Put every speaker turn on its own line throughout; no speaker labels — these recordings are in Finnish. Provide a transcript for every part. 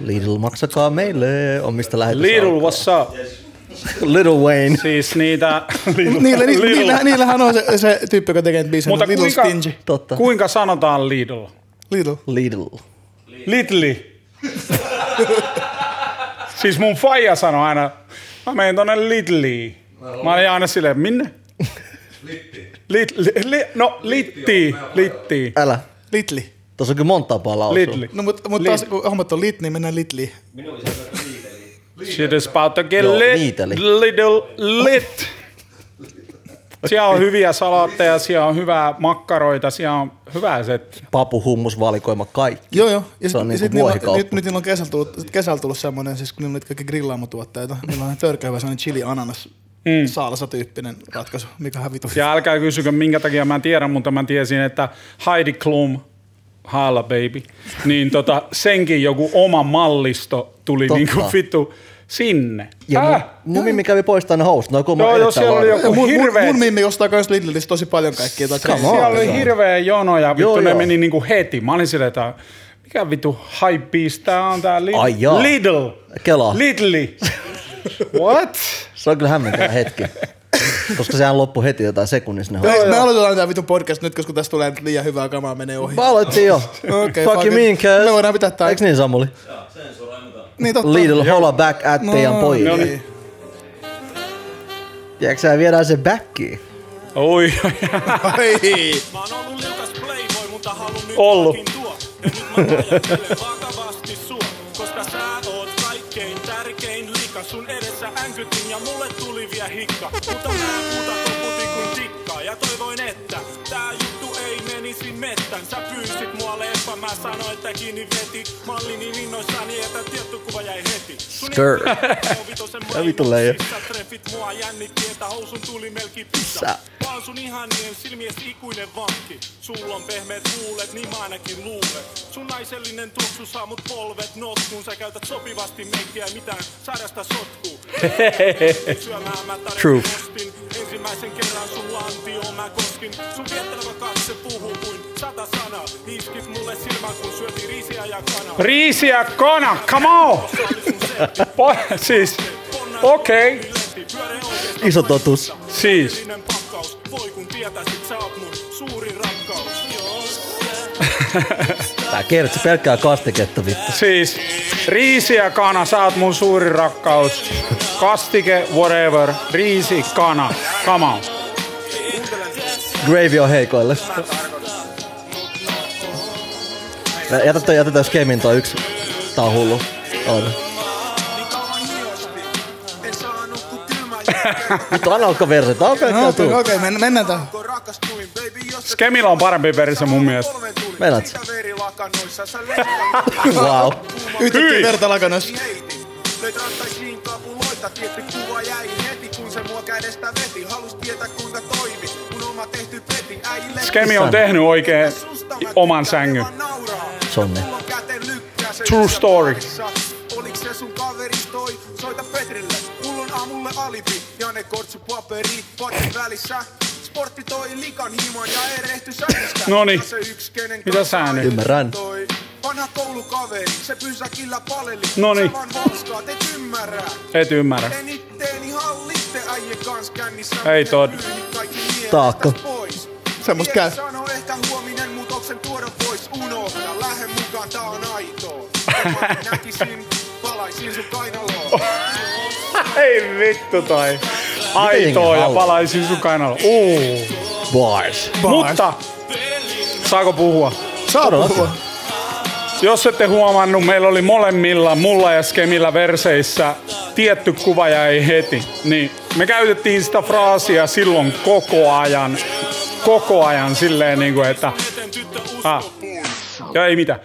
Lidl, maksakaa meille omista lähetys.
Lidl, what's up?
Little Wayne.
Siis niitä...
Niillä, ni, niillä, niillähän on se, se tyyppi, joka tekee biisejä.
Mutta
Little
kuinka,
Stingy.
Totta.
kuinka sanotaan Lidl?
Lidl.
Lidl.
Lidli. siis mun faija sanoi aina, mä menen tonne Lidliin. Mä olin aina silleen, minne? Litti. Lit, li, li, no, Litti. Litti.
Älä.
Litli.
Tuossa on kyllä monta tapaa lausua.
Lidli.
No mutta mut taas kun hommat on lit, niin mennään Litliin.
Shit is about to get
Joo,
lit.
niiteli.
Little lit. Siellä on hyviä salaatteja, siellä on hyvää makkaroita, siellä on hyvää set.
Papu, hummus, valikoima, kaikki.
Joo, joo. Ja
Se on
sit niillä, on- nyt, nyt niillä on kesällä tullut, kesällä tullut semmoinen, siis kun niillä on niitä kaikki grillaamatuotteita, niillä on törkeä hyvä semmoinen chili ananas mm. salsa-tyyppinen ratkaisu, mikä on vitu.
Ja älkää kysykö, minkä takia mä en tiedä, mutta mä tiesin, että Heidi Klum, Haala baby, niin tota, senkin joku oma mallisto tuli
Totta.
niinku vittu sinne.
Ja
Äh?
mun, mun mimmi kävi poistamaan ne housut. No, kun
Joo, joo, siellä oli joku
mun, mun,
hirveä...
mun mimmi ostaa kans Lidlistä tosi paljon
Come on.
Siellä oli
Joo.
hirveä jono ja vittu
Joo,
ne
joo.
meni niinku heti. Mä olin silleen, että mikä vittu hypebeast tää on tää Lidl.
Ai jaa.
Lidl.
Kela.
Lidli. What?
Se on kyllä hämmentävä hetki. Koska sehän loppui heti jotain sekunnissa ne
Me,
housut.
me aloitetaan tää vitun podcast nyt, koska tässä tulee nyt liian hyvää kamaa menee ohi.
Mä aloitin jo.
Okei,
fuck you mean, cuz.
Me voidaan pitää tää.
Eiks niin Samuli?
Niin totta.
Lidl holla back at teidän pojille.
no
niin.
Tiedätkö sä viedään se backiin?
Oi.
Ai.
Mä oon ollut liukas playboy, mutta halun nyt tuo. Ja nyt mä hikka. Mutta mä puuta koputin kuin tikkaa ja toivoin, että tää juttu ei menisi mettän. Sä pyysit mua leppa, mä sanoin, että kiinni veti. Mä olin niin innoissani, että tietty kuva jäi heti. Sun
Skr.
Ja
vittu leija.
Treffit mua jännitti, että housun tuli melki.
Sä.
Mä oon sun ihanien silmies ikuinen vanki. Sulla on pehmeät huulet, niin mä ainakin luulen. Sun naisellinen tuoksu saa mut polvet notkuun. Sä käytät sopivasti meikkiä mitään sairasta sotkuu.
True.
Ensimmäisen kerran sun lantioon mä koskin. Sun katse puhuu kuin sata sanaa. Iskit mulle kun riisiä ja kanaa.
Riisi ja kana, come on! Po- siis, okei, okay.
Iso totus.
siis.
Sininen pakkaus, voi kun tietäisit sä oot mun suurin rakkaus.
Tää kertsi pelkkää kastiketta vittu.
Siis riisi ja kana, sä oot mun suuri rakkaus. Kastike, whatever, riisi, kana, come on.
Gravy on heikoille. Jätä toi, jätetään skemin toi yksi. Tää on hullu. On. Vittu, anna alkaa. Tää on pelkkää
No, Okei, okei, men- mennään tähän.
Skemilla on parempi verse mun mielestä.
Meinaat sä? Wow.
Yhtäkkiä
Hyi.
verta.
Löit rattaisiin kapuloita, tietty kuva jäi heti, kun se mua kädestä veti. Halus tietää kuinka toimi, kun oma tehty peti. Äijille
Skemi on tehnyt oikein oman sängyn.
Sonne.
True story.
Oliks se sun kaveris toi? Soita Petrille. Aamulle alibi ja ne kortsu paperi potin välissä. Sportti toi likan himan ja erehty se yks, kenen
Mitä sä nyt?
Ymmärrän.
toi Vanha koulukaveri, se pysäkillä paleli. Vaan valskaat, et ymmärrä.
Et ymmärrä.
En itteeni hallitte äijän kans kännissä.
Ei
miehet
Taakka.
Semmosta käy.
Sano ehkä huominen muutoksen tuoda pois. Unohda, lähde mukaan, tää on aitoa. Mä näkisin, palaisin sun kainaloon.
Ei vittu toi. Aitoa ja palaisin sun kainalla. Uu.
Bars.
Mutta, saako puhua?
Saa puhua.
Jos ette huomannut, meillä oli molemmilla, mulla ja Skemillä verseissä tietty kuva jäi heti. Niin me käytettiin sitä fraasia silloin koko ajan, koko ajan silleen niin kuin, että... Ah, ja ei mitään.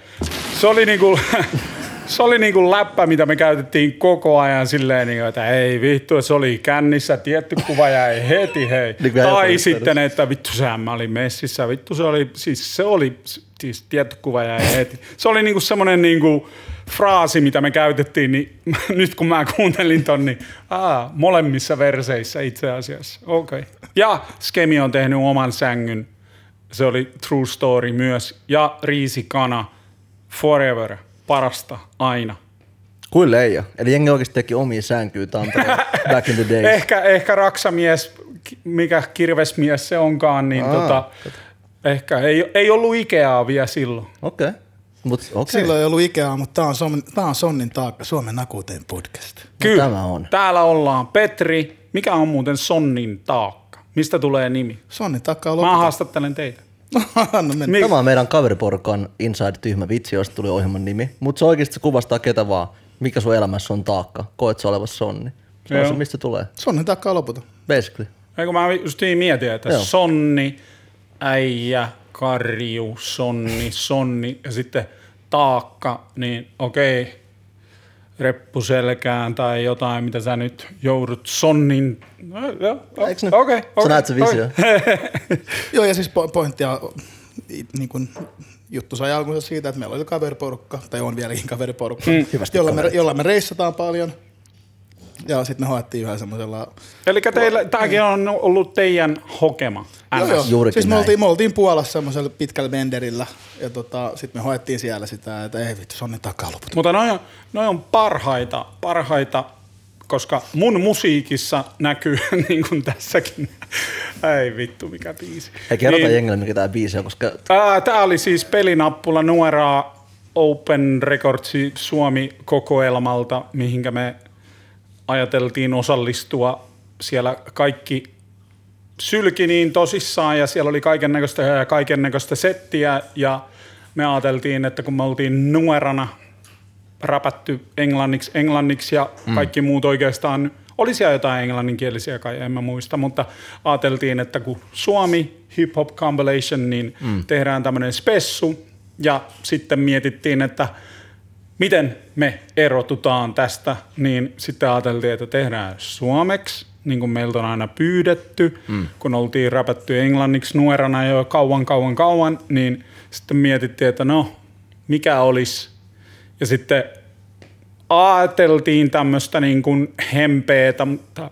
Se oli niinku, se oli niinku läppä, mitä me käytettiin koko ajan silleen, niinku, että ei vittu, se oli kännissä, tietty kuva jäi heti, hei.
Niin kuin
tai sitten, että vittu sehän mä olin messissä, vittu se oli, siis se oli, siis tietty kuva jäi heti. Se oli niinku semmoinen niinku fraasi, mitä me käytettiin, niin nyt kun mä kuuntelin ton, niin aa, molemmissa verseissä itse asiassa. Okei. Okay. Ja Skemi on tehnyt oman sängyn. Se oli True Story myös. Ja Riisi Kana Forever. Parasta aina.
Kuin leija. Eli jengi oikeasti teki omia sänkyä Tampereella back in the days.
Ehkä, ehkä raksamies, mikä kirvesmies se onkaan, niin
Aa,
tota, ehkä ei, ei ollut Ikeaa vielä silloin.
Okei. Okay. Mut okei. Okay.
Silloin ei ollut Ikeaa, mutta tää on, Son, tää on Sonnin taakka, Suomen nakuuteen podcast.
Kyllä,
tämä on.
täällä ollaan. Petri, mikä on muuten Sonnin taakka? Mistä tulee nimi?
Sonnin taakka on
Mä haastattelen teitä.
No mennään.
Mi-
Tämä on meidän kaveriporukan Inside Tyhmä vitsi, josta tuli ohjelman nimi. Mutta se oikeasti se kuvastaa ketä vaan. Mikä sun elämässä on taakka. Koet sä olevassa sonni. Se on
Joo.
se, mistä tulee.
Sonnin taakka on loputon.
Basically.
Eikö mä just niin mietin, että
Joo.
Sonni, äijä, karju, Sonni, Sonni ja sitten taakka, niin okei, reppu selkään tai jotain, mitä sä nyt joudut Sonnin... No, joo,
Eiks ne?
Okei,
Sä
okei,
näet se visio.
Joo, ja siis po- pointtia, niin kuin juttu sai alkunsa siitä, että meillä oli kaveriporukka, tai on vieläkin kaveriporukka, mm. Jolla, me, jolla me reissataan paljon. Ja sitten me hoettiin yhä semmoisella...
Eli teillä, tämäkin on ollut teidän hokema.
Joo, joo.
Juurikin
Siis me oltiin, me oltiin Puolassa semmoisella pitkällä benderillä, ja tota, sitten me hoettiin siellä sitä, että ei vittu, Sonnin takaa loput.
Mutta noi on, noi on parhaita, parhaita, koska mun musiikissa näkyy, niin kuin tässäkin. Ei vittu, mikä biisi.
Hei, kerrotaan
Niin,
jengille, mikä tää biisi on, koska
ää, Tää oli siis pelinappula nuoraa Open Recordsi Suomi-kokoelmalta, mihinkä me ajateltiin osallistua. Siellä kaikki sylki niin tosissaan ja siellä oli kaiken näköistä ja kaiken näköistä settiä ja me ajateltiin, että kun me oltiin nuorana räpätty englanniksi, englanniksi ja kaikki muut oikeastaan, oli siellä jotain englanninkielisiä kai, en mä muista, mutta ajateltiin, että kun Suomi Hip Hop Compilation, niin mm. tehdään tämmöinen spessu ja sitten mietittiin, että miten me erotutaan tästä, niin sitten ajateltiin, että tehdään suomeksi, niin kuin meiltä on aina pyydetty, mm. kun oltiin räpätty englanniksi nuorana jo kauan, kauan, kauan, niin sitten mietittiin, että no, mikä olisi. Ja sitten ajateltiin tämmöistä niin kuin hempeetä, mutta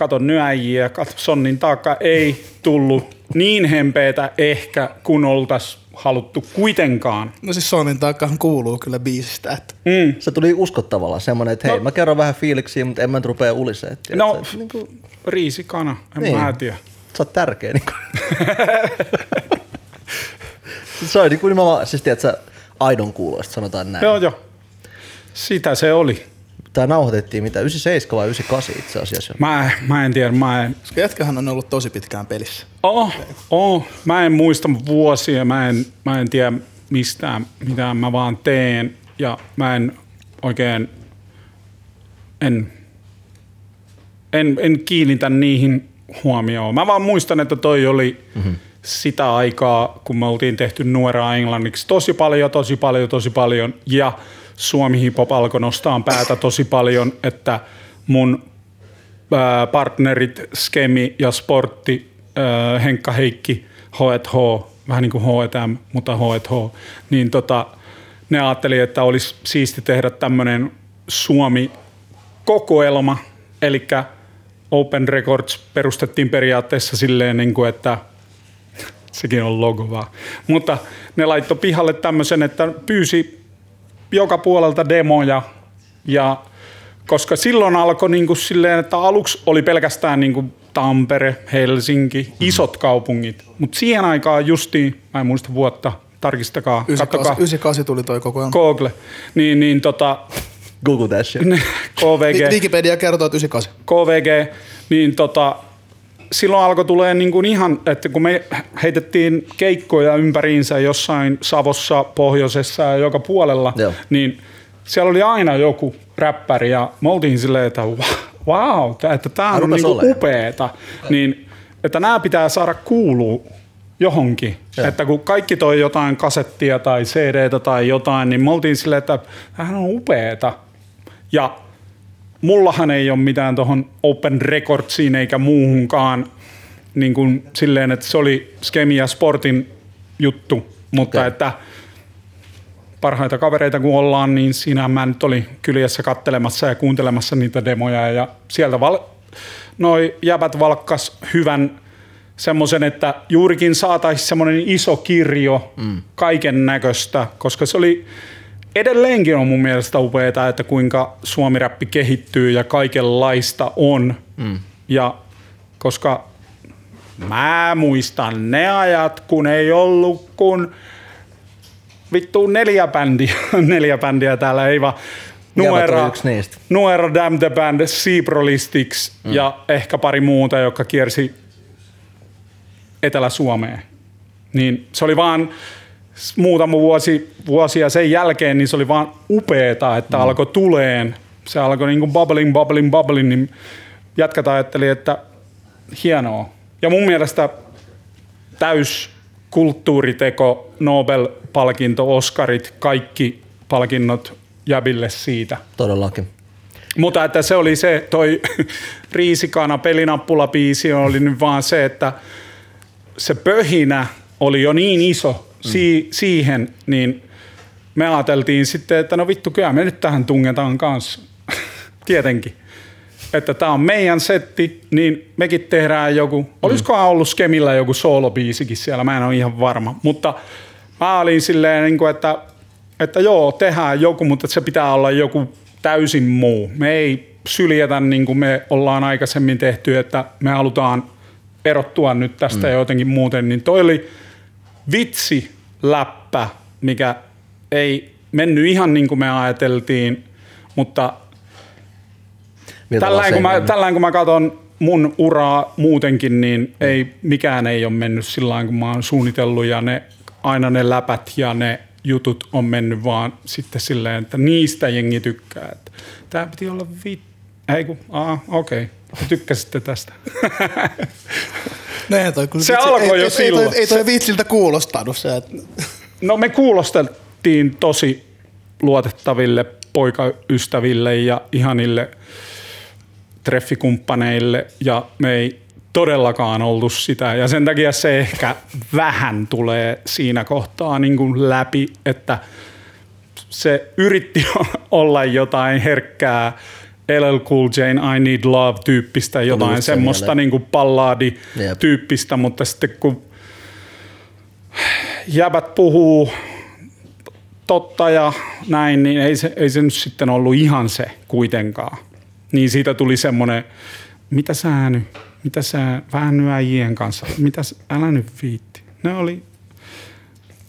kato nyäjiä, kato Sonnin taakka ei tullut niin hempeetä ehkä, kun oltaisiin haluttu kuitenkaan.
No siis Sonnin taakkahan kuuluu kyllä biisistä, että
Mm.
se tuli uskottavalla semmonen, että hei,
No.
mä kerron vähän fiiliksiä, mutta en mä nyt rupea ulisee. tiedätkö?
No,
niin kuin,
riisikana, en
Niin.
mä tiedä.
sä oot tärkeä. Niin kuin. se on niin kuin nimenomaan, siis tiedät sä, aidon kuuloista, sanotaan näin.
Joo, joo. Sitä se oli.
Tää nauhoitettiin mitä, 97 vai 98 itse asiassa.
Mä, mä en tiedä, mä en...
koska jätkähän on ollut tosi pitkään pelissä.
Oh, oh, mä en muista vuosia, mä en, mä en tiedä mistään, mitä mä vaan teen. Ja mä en oikein, en, en, en kiinnitä niihin huomioon. Mä vaan muistan, että toi oli mm-hmm. sitä aikaa, kun me oltiin tehty nuoraa englanniksi tosi paljon, tosi paljon, tosi paljon. Ja Suomi Hip Hop alkoi nostaa päätä tosi paljon, että mun partnerit Skemi ja Sportti, Henkka Heikki, H&H, vähän niin kuin H&M, mutta H&H, niin tota, ne ajatteli, että olisi siisti tehdä tämmöinen Suomi-kokoelma, eli Open Records perustettiin periaatteessa silleen, niin kuin, että sekin on logo vaan. Mutta ne laittoi pihalle tämmöisen, että pyysi joka puolelta demoja ja koska silloin alkoi niin kuin silleen, että aluksi oli pelkästään niin kuin Tampere, Helsinki, isot kaupungit, mutta siihen aikaan justiin, mä en muista vuotta, tarkistakaa,
98,
kattokaa,
98 tuli toi koko ajan.
Google, niin, niin tota,
Google that shit.
KVG,
Wikipedia kertoo, että 98.
KVG, niin tota, silloin alkoi tulee niin kuin ihan, että kun me heitettiin keikkoja ympäriinsä jossain Savossa, Pohjoisessa ja joka puolella,
Joo.
niin siellä oli aina joku räppäri ja me oltiin silleen, että wow, että tämä on
olemaan.
upeeta. Niin, että nämä pitää saada kuulua johonkin.
Joo.
Että kun kaikki toi jotain kasettia tai CDtä tai jotain, niin me oltiin silleen, että tämähän on upeeta. Ja mullahan ei ole mitään tuohon Open Recordsiin eikä muuhunkaan niin kuin silleen, että se oli Skemi ja Sportin juttu, mutta
Okei.
että parhaita kavereita kun ollaan, niin siinä mä nyt olin kyljessä kattelemassa ja kuuntelemassa niitä demoja ja sieltä val- noi jäbät valkkas hyvän semmoisen, että juurikin saataisiin semmoinen iso kirjo mm. kaiken näköistä, koska se oli edelleenkin on mun mielestä upeaa, että kuinka suomiräppi kehittyy ja kaikenlaista on. Mm. Ja koska mä muistan ne ajat, kun ei ollut kun vittu neljä bändiä, neljä bändiä täällä, ei vaan Nuera. Nuera Damn the Band, Seaprolistics mm. ja ehkä pari muuta, jotka kiersi Etelä-Suomeen. Niin se oli vaan muutama vuosi, vuosia sen jälkeen, niin se oli vaan upeeta, että mm. alkoi tuleen. Se alkoi niinku bubbling, bubbling, bubbling, niin jätkät ajatteli, että hienoa. Ja mun mielestä täys kulttuuriteko, Nobel-palkinto, Oscarit, kaikki palkinnot jäbille siitä.
Todellakin.
Mutta että se oli se, toi Riisikana pelinappulabiisi oli nyt vaan se, että se pöhinä oli jo niin iso si- siihen, niin me ajateltiin sitten, että no vittu, kyllä me nyt tähän tungetaan kanssa. Tietenkin. Että tämä on meidän setti, niin mekin tehdään joku, olisikohan ollut Skemillä joku soolobiisikin siellä, mä en ole ihan varma. Mutta mä olin silleen, niin kuin, että, että joo, tehdään joku, mutta se pitää olla joku täysin muu. Me ei syljetä niin kuin me ollaan aikaisemmin tehty, että me halutaan erottua nyt tästä mm. jotenkin muuten, niin toi oli vitsi läppä, mikä ei mennyt ihan niin kuin me ajateltiin, mutta tällainen kun, mä, tällainen kun mä katson mun uraa muutenkin, niin ei, mikään ei ole mennyt sillä kun mä oon suunnitellut ja ne, aina ne läpät ja ne jutut on mennyt vaan sitten silleen, että niistä jengi tykkää. Että tää piti olla vi... Ei kun, okei. Okay. Tykkäsitte tästä.
Ei toi,
Se
vitsi-
alkoi
ei,
jo
ei, Ei
silloin.
toi, ei toi vitsiltä kuulostanut se, että
No me kuulosteltiin tosi luotettaville poikaystäville ja ihanille treffikumppaneille ja me ei todellakaan oltu sitä ja sen takia se ehkä vähän tulee siinä kohtaa niin kuin läpi, että se yritti olla jotain herkkää LL Cool Jane I Need Love tyyppistä, jotain semmoista
mieleen.
niin kuin tyyppistä, mutta sitten kun jäbät puhuu totta ja näin, niin ei se, ei se nyt sitten ollut ihan se kuitenkaan. Niin siitä tuli semmoinen, mitä sä nyt, mitä sä, äijien kanssa, mitä, sä- älä nyt viitti. Ne oli,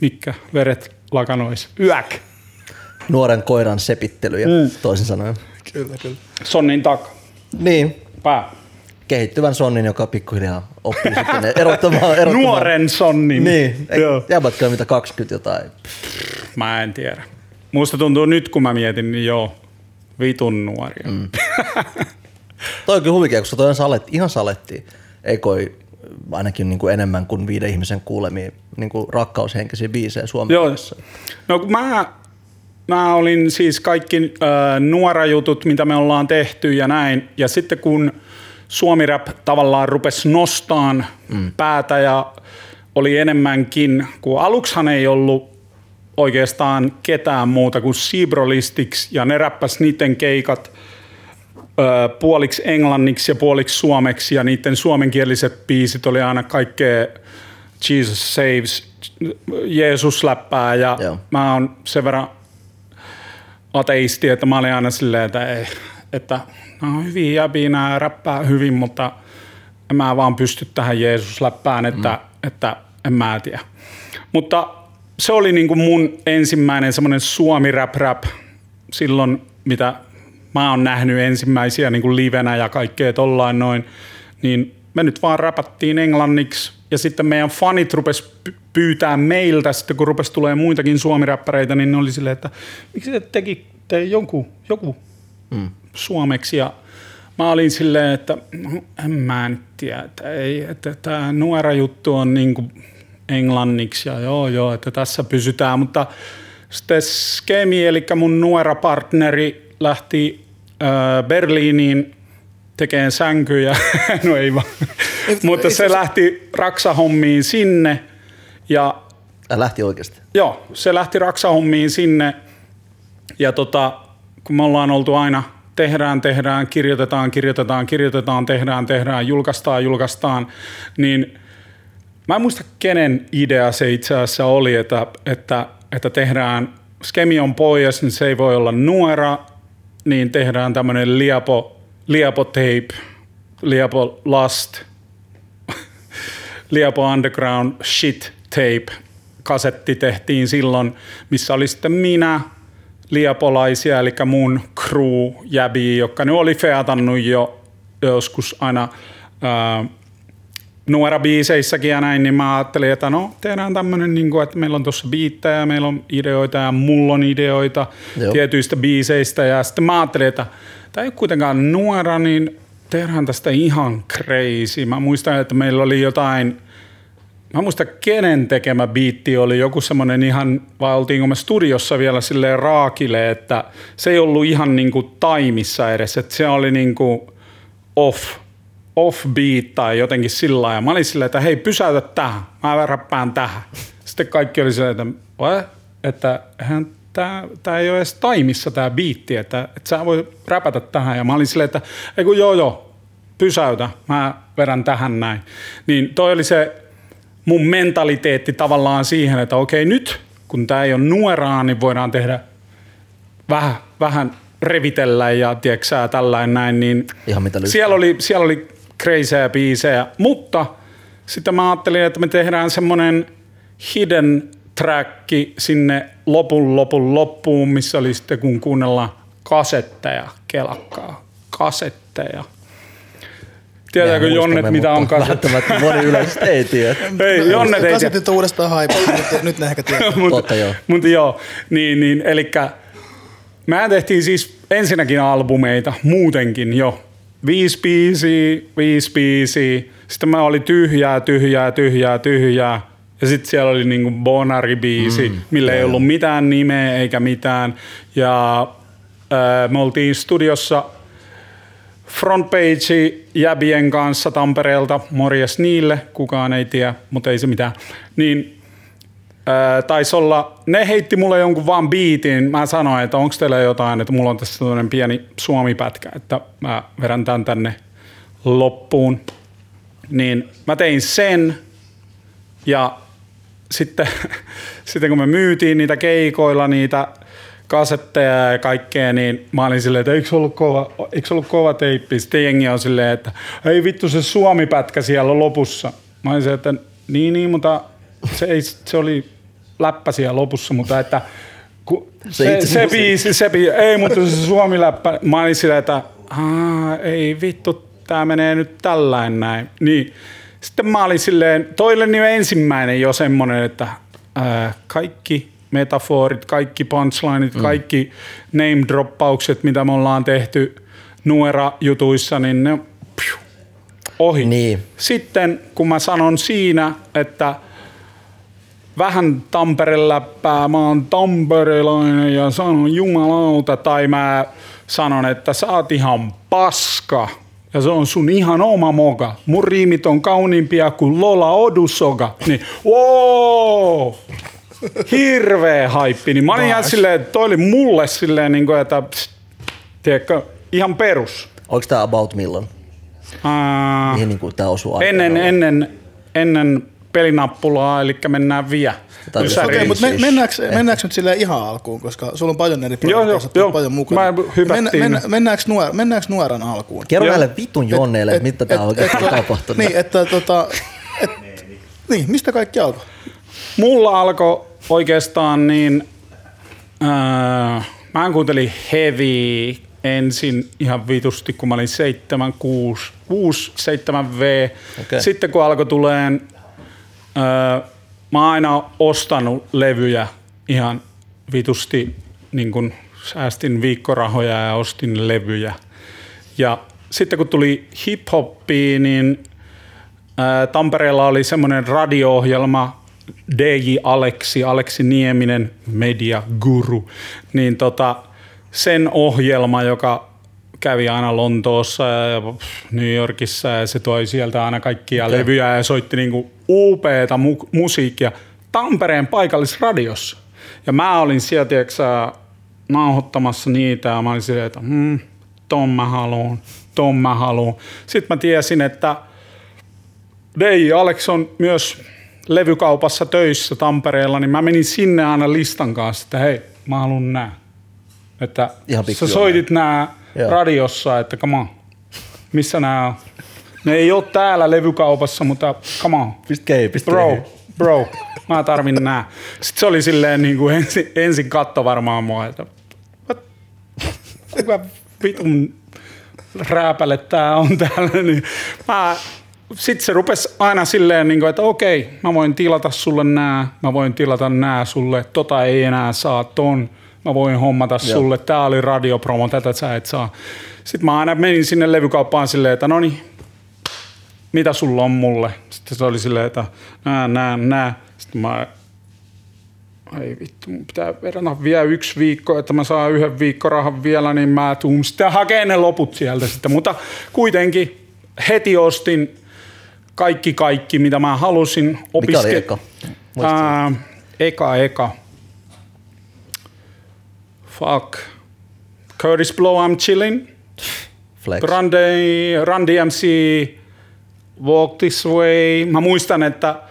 mikä, veret lakanois, yäk,
Nuoren koiran sepittelyjä, mm. toisin sanoen.
Kyllä, kyllä.
sonnin tak,
Niin,
pää.
kehittyvän sonnin, joka pikkuhiljaa oppii sitten erottamaan. erottamaan.
Nuoren sonnin.
Niin,
Joo.
jäbätkö mitä 20 jotain.
Mä en tiedä. Musta tuntuu nyt, kun mä mietin, niin joo, vitun nuoria. Mm.
Toi on kyllä huikea, koska toi on saletti, ihan saletti. Ekoi ainakin niin kuin enemmän kuin viiden ihmisen kuulemia niin kuin rakkaushenkisiä biisejä
Joo.
Suomessa.
No kun mä, mä olin siis kaikki äh, nuorajutut, mitä me ollaan tehty ja näin. Ja sitten kun Suomi Rap tavallaan rupesi nostaan mm. päätä ja oli enemmänkin, kun aluksihan ei ollut oikeastaan ketään muuta kuin Seabrolistics ja ne räppäs niiden keikat ö, puoliksi englanniksi ja puoliksi suomeksi ja niiden suomenkieliset biisit oli aina kaikkea Jesus Saves, Jeesus läppää ja
Joo.
mä oon sen verran ateisti, että mä olin aina silleen, että, ei, että nämä on hyviä jäbiä, nämä räppää hyvin, mutta en mä vaan pysty tähän Jeesus-läppään, että, mm. että en mä tiedä. Mutta se oli niin kuin mun ensimmäinen semmoinen suomi rap rap silloin, mitä mä oon nähnyt ensimmäisiä niin kuin livenä ja kaikkea tollain noin, niin me nyt vaan räpättiin englanniksi ja sitten meidän fanit rupes py- pyytää meiltä, sitten kun rupes tulee muitakin suomiräppäreitä, niin ne oli silleen, että miksi te tekitte jonkun, joku mm. suomeksi ja mä olin silleen, että no, en mä nyt tiedä, että, ei, että tämä nuora juttu on niin kuin englanniksi ja joo joo, että tässä pysytään, mutta sitten Skemi, eli mun nuora partneri lähti äh, Berliiniin tekemään sänkyjä, no ei vaan, mutta
ei
se
se-
lähti raksahommiin sinne ja
Äh, lähti oikeasti.
Joo, se lähti raksahommiin sinne ja tota, kun me ollaan oltu aina tehdään, tehdään, kirjoitetaan, kirjoitetaan, kirjoitetaan, tehdään, tehdään, julkaistaan, julkaistaan, niin mä en muista kenen idea se itse asiassa oli, että, että, että tehdään skemi on pois, niin se ei voi olla nuora, niin tehdään tämmöinen liepo, liepo tape, liepo last, liepo underground shit tape kasetti tehtiin silloin, missä oli sitten minä, liapolaisia, eli mun crew jäbi, jotka ne oli featannut jo joskus aina ää, nuora-biiseissäkin ja näin, niin mä ajattelin, että no tehdään tämmöinen, niin kuin, että meillä on tuossa biittejä, meillä on ideoita ja mulla on ideoita
Joo.
tietyistä biiseistä ja sitten mä ajattelin, että tämä ei ole kuitenkaan nuora, niin tehdään tästä ihan crazy. Mä muistan, että meillä oli jotain, mä en muista kenen tekemä biitti oli joku semmoinen ihan, vai oltiinko me studiossa vielä silleen raakille, että se ei ollut ihan niinku taimissa edes, että se oli niinku off, off beat tai jotenkin sillä lailla. Mä olin silleen, että hei pysäytä tähän, mä räppään tähän. Sitten kaikki oli silleen, että, että hän Tää, tää ei ole edes taimissa tää biitti, että, että sä voi räpätä tähän. Ja mä olin silleen, että ei kun joo joo, pysäytä, mä vedän tähän näin. Niin toi oli se mun mentaliteetti tavallaan siihen, että okei nyt, kun tää ei ole nuoraa, niin voidaan tehdä vähän, vähän revitellä ja tiedätkö sä, tällainen näin, niin
Ihan mitä
siellä oli, siellä oli crazyjä biisejä, mutta sitten mä ajattelin, että me tehdään semmonen hidden tracki sinne lopun lopun loppuun, missä oli sitten kun kuunnellaan kasetteja, kelakkaa, kasetteja. Tietääkö
Mehän
Jonnet, mitä on kasetti?
Välttämättä moni yleensä ei tiedä.
Ei, Jonnet ei tiedä.
Kasetit on uudestaan haipaa, nyt, nyt ne ehkä tietää.
Mut,
Totta, joo.
Mutta joo, niin, niin eli mä tehtiin siis ensinnäkin albumeita muutenkin jo. Viisi biisiä, viisi biisiä. Sitten mä oli tyhjää, tyhjää, tyhjää, tyhjää. Ja sitten siellä oli niinku Bonari-biisi, mm, millä ei ollut mitään nimeä eikä mitään. Ja äh, me oltiin studiossa frontpage jäbien kanssa Tampereelta, morjes niille, kukaan ei tiedä, mutta ei se mitään. Niin ää, taisi olla, ne heitti mulle jonkun vaan biitin, mä sanoin, että onko teillä jotain, että mulla on tässä tämmöinen pieni suomipätkä, että mä vedän tän tänne loppuun. Niin mä tein sen ja sitten, sitten kun me myytiin niitä keikoilla, niitä kasetteja ja kaikkea, niin mä olin silleen, että eikö ollut kova, eikö ollut kova teippi? Sitten jengi on silleen, että ei vittu se suomipätkä siellä lopussa. Mä olin silleen, että niin, niin, mutta se, ei, se oli läppä siellä lopussa, mutta että ku,
Se
se, se, biisi, se biisi, ei, mutta se suomi-läppä, mä olin silleen, että Aa, ei vittu, tää menee nyt tällainen näin. Niin. Sitten mä olin silleen, toille niin ensimmäinen jo semmonen, että ää, kaikki metaforit, kaikki punchlineit, mm. kaikki name droppaukset, mitä me ollaan tehty nuera-jutuissa, niin ne piu, ohi.
Niin.
Sitten kun mä sanon siinä, että vähän Tampere-läppää, mä oon tamperelainen ja sanon jumalauta, tai mä sanon, että sä oot ihan paska, ja se on sun ihan oma moga. Mun riimit on kauniimpia kuin Lola Odusoga. Niin, wow! Hirveä haippi. Niin mä olin ihan silleen, että toi oli mulle silleen, niin kuin, että pst, tiedätkö, ihan perus.
Onko tämä about milloin?
Ää,
Mihin niin tää osuu
ennen, ennen, ennen pelinappulaa, eli mennään vielä.
Okei, mutta me,
Siis
mennäänkö, mennäänkö nyt silleen ihan alkuun, koska sulla on paljon eri projekteja,
joo.
paljon mukana.
Mä hypättiin.
Mennä, mennäänkö, nuor, mennäänkö nuoran alkuun?
Kerro näille vitun jonneille, että mitä täällä oikein on tapahtunut.
Niin, että tota, et, niin, mistä kaikki alkoi?
Mulla alkoi oikeastaan niin, ää, mä kuuntelin heavy ensin ihan vitusti, kun mä olin 7, 6, 6 7 V.
Okei.
Sitten kun alkoi tuleen, ää, mä oon aina ostanut levyjä ihan vitusti, niin kun säästin viikkorahoja ja ostin levyjä. Ja sitten kun tuli hip-hoppia, niin ää, Tampereella oli semmoinen radio-ohjelma, DJ Aleksi, Aleksi Nieminen, media guru, niin tota, sen ohjelma, joka kävi aina Lontoossa ja New Yorkissa ja se toi sieltä aina kaikkia okay. levyjä ja soitti niinku upeeta mu- musiikkia Tampereen paikallisradiossa. Ja mä olin siellä, tiedätkö, nauhoittamassa niitä ja mä olin silleen, että hmm, ton mä haluun, ton mä haluun. Sitten mä tiesin, että DJ Alex on myös levykaupassa töissä Tampereella, niin mä menin sinne aina listan kanssa, että hei, mä haluan nää. Että
Ihan
sä soitit nää
Joo.
radiossa, että come on, missä nää on? Ne ei ole täällä levykaupassa, mutta come on.
Pistä kei, pistä
Bro,
kei.
bro, mä tarvin nää. Sitten se oli silleen niin kuin ensin, ensin katto varmaan mua, että what? kuka vitun rääpäle tää on täällä. Niin mä, sitten se rupesi aina silleen, niin kuin, että okei, mä voin tilata sulle nää, mä voin tilata nää sulle, tota ei enää saa ton, mä voin hommata
Joo.
sulle, tää oli radiopromo, tätä sä et saa. Sitten mä aina menin sinne levykauppaan silleen, että no niin, mitä sulla on mulle? Sitten se oli silleen, että nää, nää, nää. Sitten mä, ai vittu, mun pitää vedata vielä yksi viikko, että mä saan yhden viikkorahan vielä, niin mä tuun sitten hakemaan ne loput sieltä sitten. Mutta kuitenkin heti ostin kaikki kaikki, mitä mä halusin.
Mikä oli
Opiske-
eka?
Ää, eka, eka. Fuck. Curtis Blow, I'm chilling.
Flex.
Run, D- Run DMC, Walk This Way. Mä muistan, että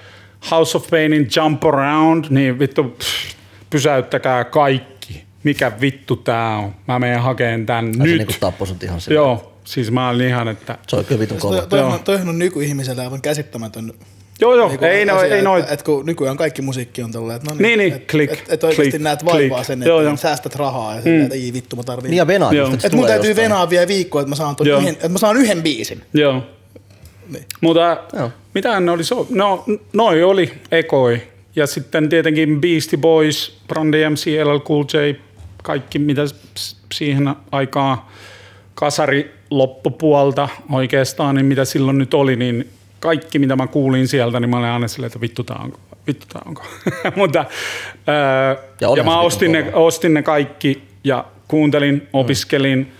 House of Painin Jump Around, niin vittu, pff, pysäyttäkää kaikki. Mikä vittu tää on? Mä menen hakeen tän
Ai se
nyt.
niinku tappoi sut ihan sille.
Joo, siis mä olin ihan, että...
Se on kyllä vitun
Toi,
kova.
toihan on nykyihmiselle aivan käsittämätön
Joo, joo,
niinku
ei, no,
asia,
ei noin.
että, että kun nykyään kaikki musiikki on tolleen, että no
Niin, niin,
että
click,
et, et oikeasti
click,
näet vaivaa
click.
sen, että
Joo, joo.
säästät rahaa ja mm. että ei vittu mä tarviin.
Niin ja venaa että
mun täytyy
jostain.
venaa vielä viikko, että mä saan, yhden, että mä saan yhden biisin.
Joo.
Niin.
Mutta
Joo.
mitä ne oli? So- no, noi oli ekoi. Ja sitten tietenkin Beastie Boys, Run DMC, LL Cool J, kaikki mitä siihen aikaan kasari loppupuolta oikeastaan, niin mitä silloin nyt oli, niin kaikki mitä mä kuulin sieltä, niin mä olin aina silleen, että vittu tää onko, vittu tää onko. Mutta,
Ja
ja, mä ostin ne, ostin ne kaikki ja kuuntelin, opiskelin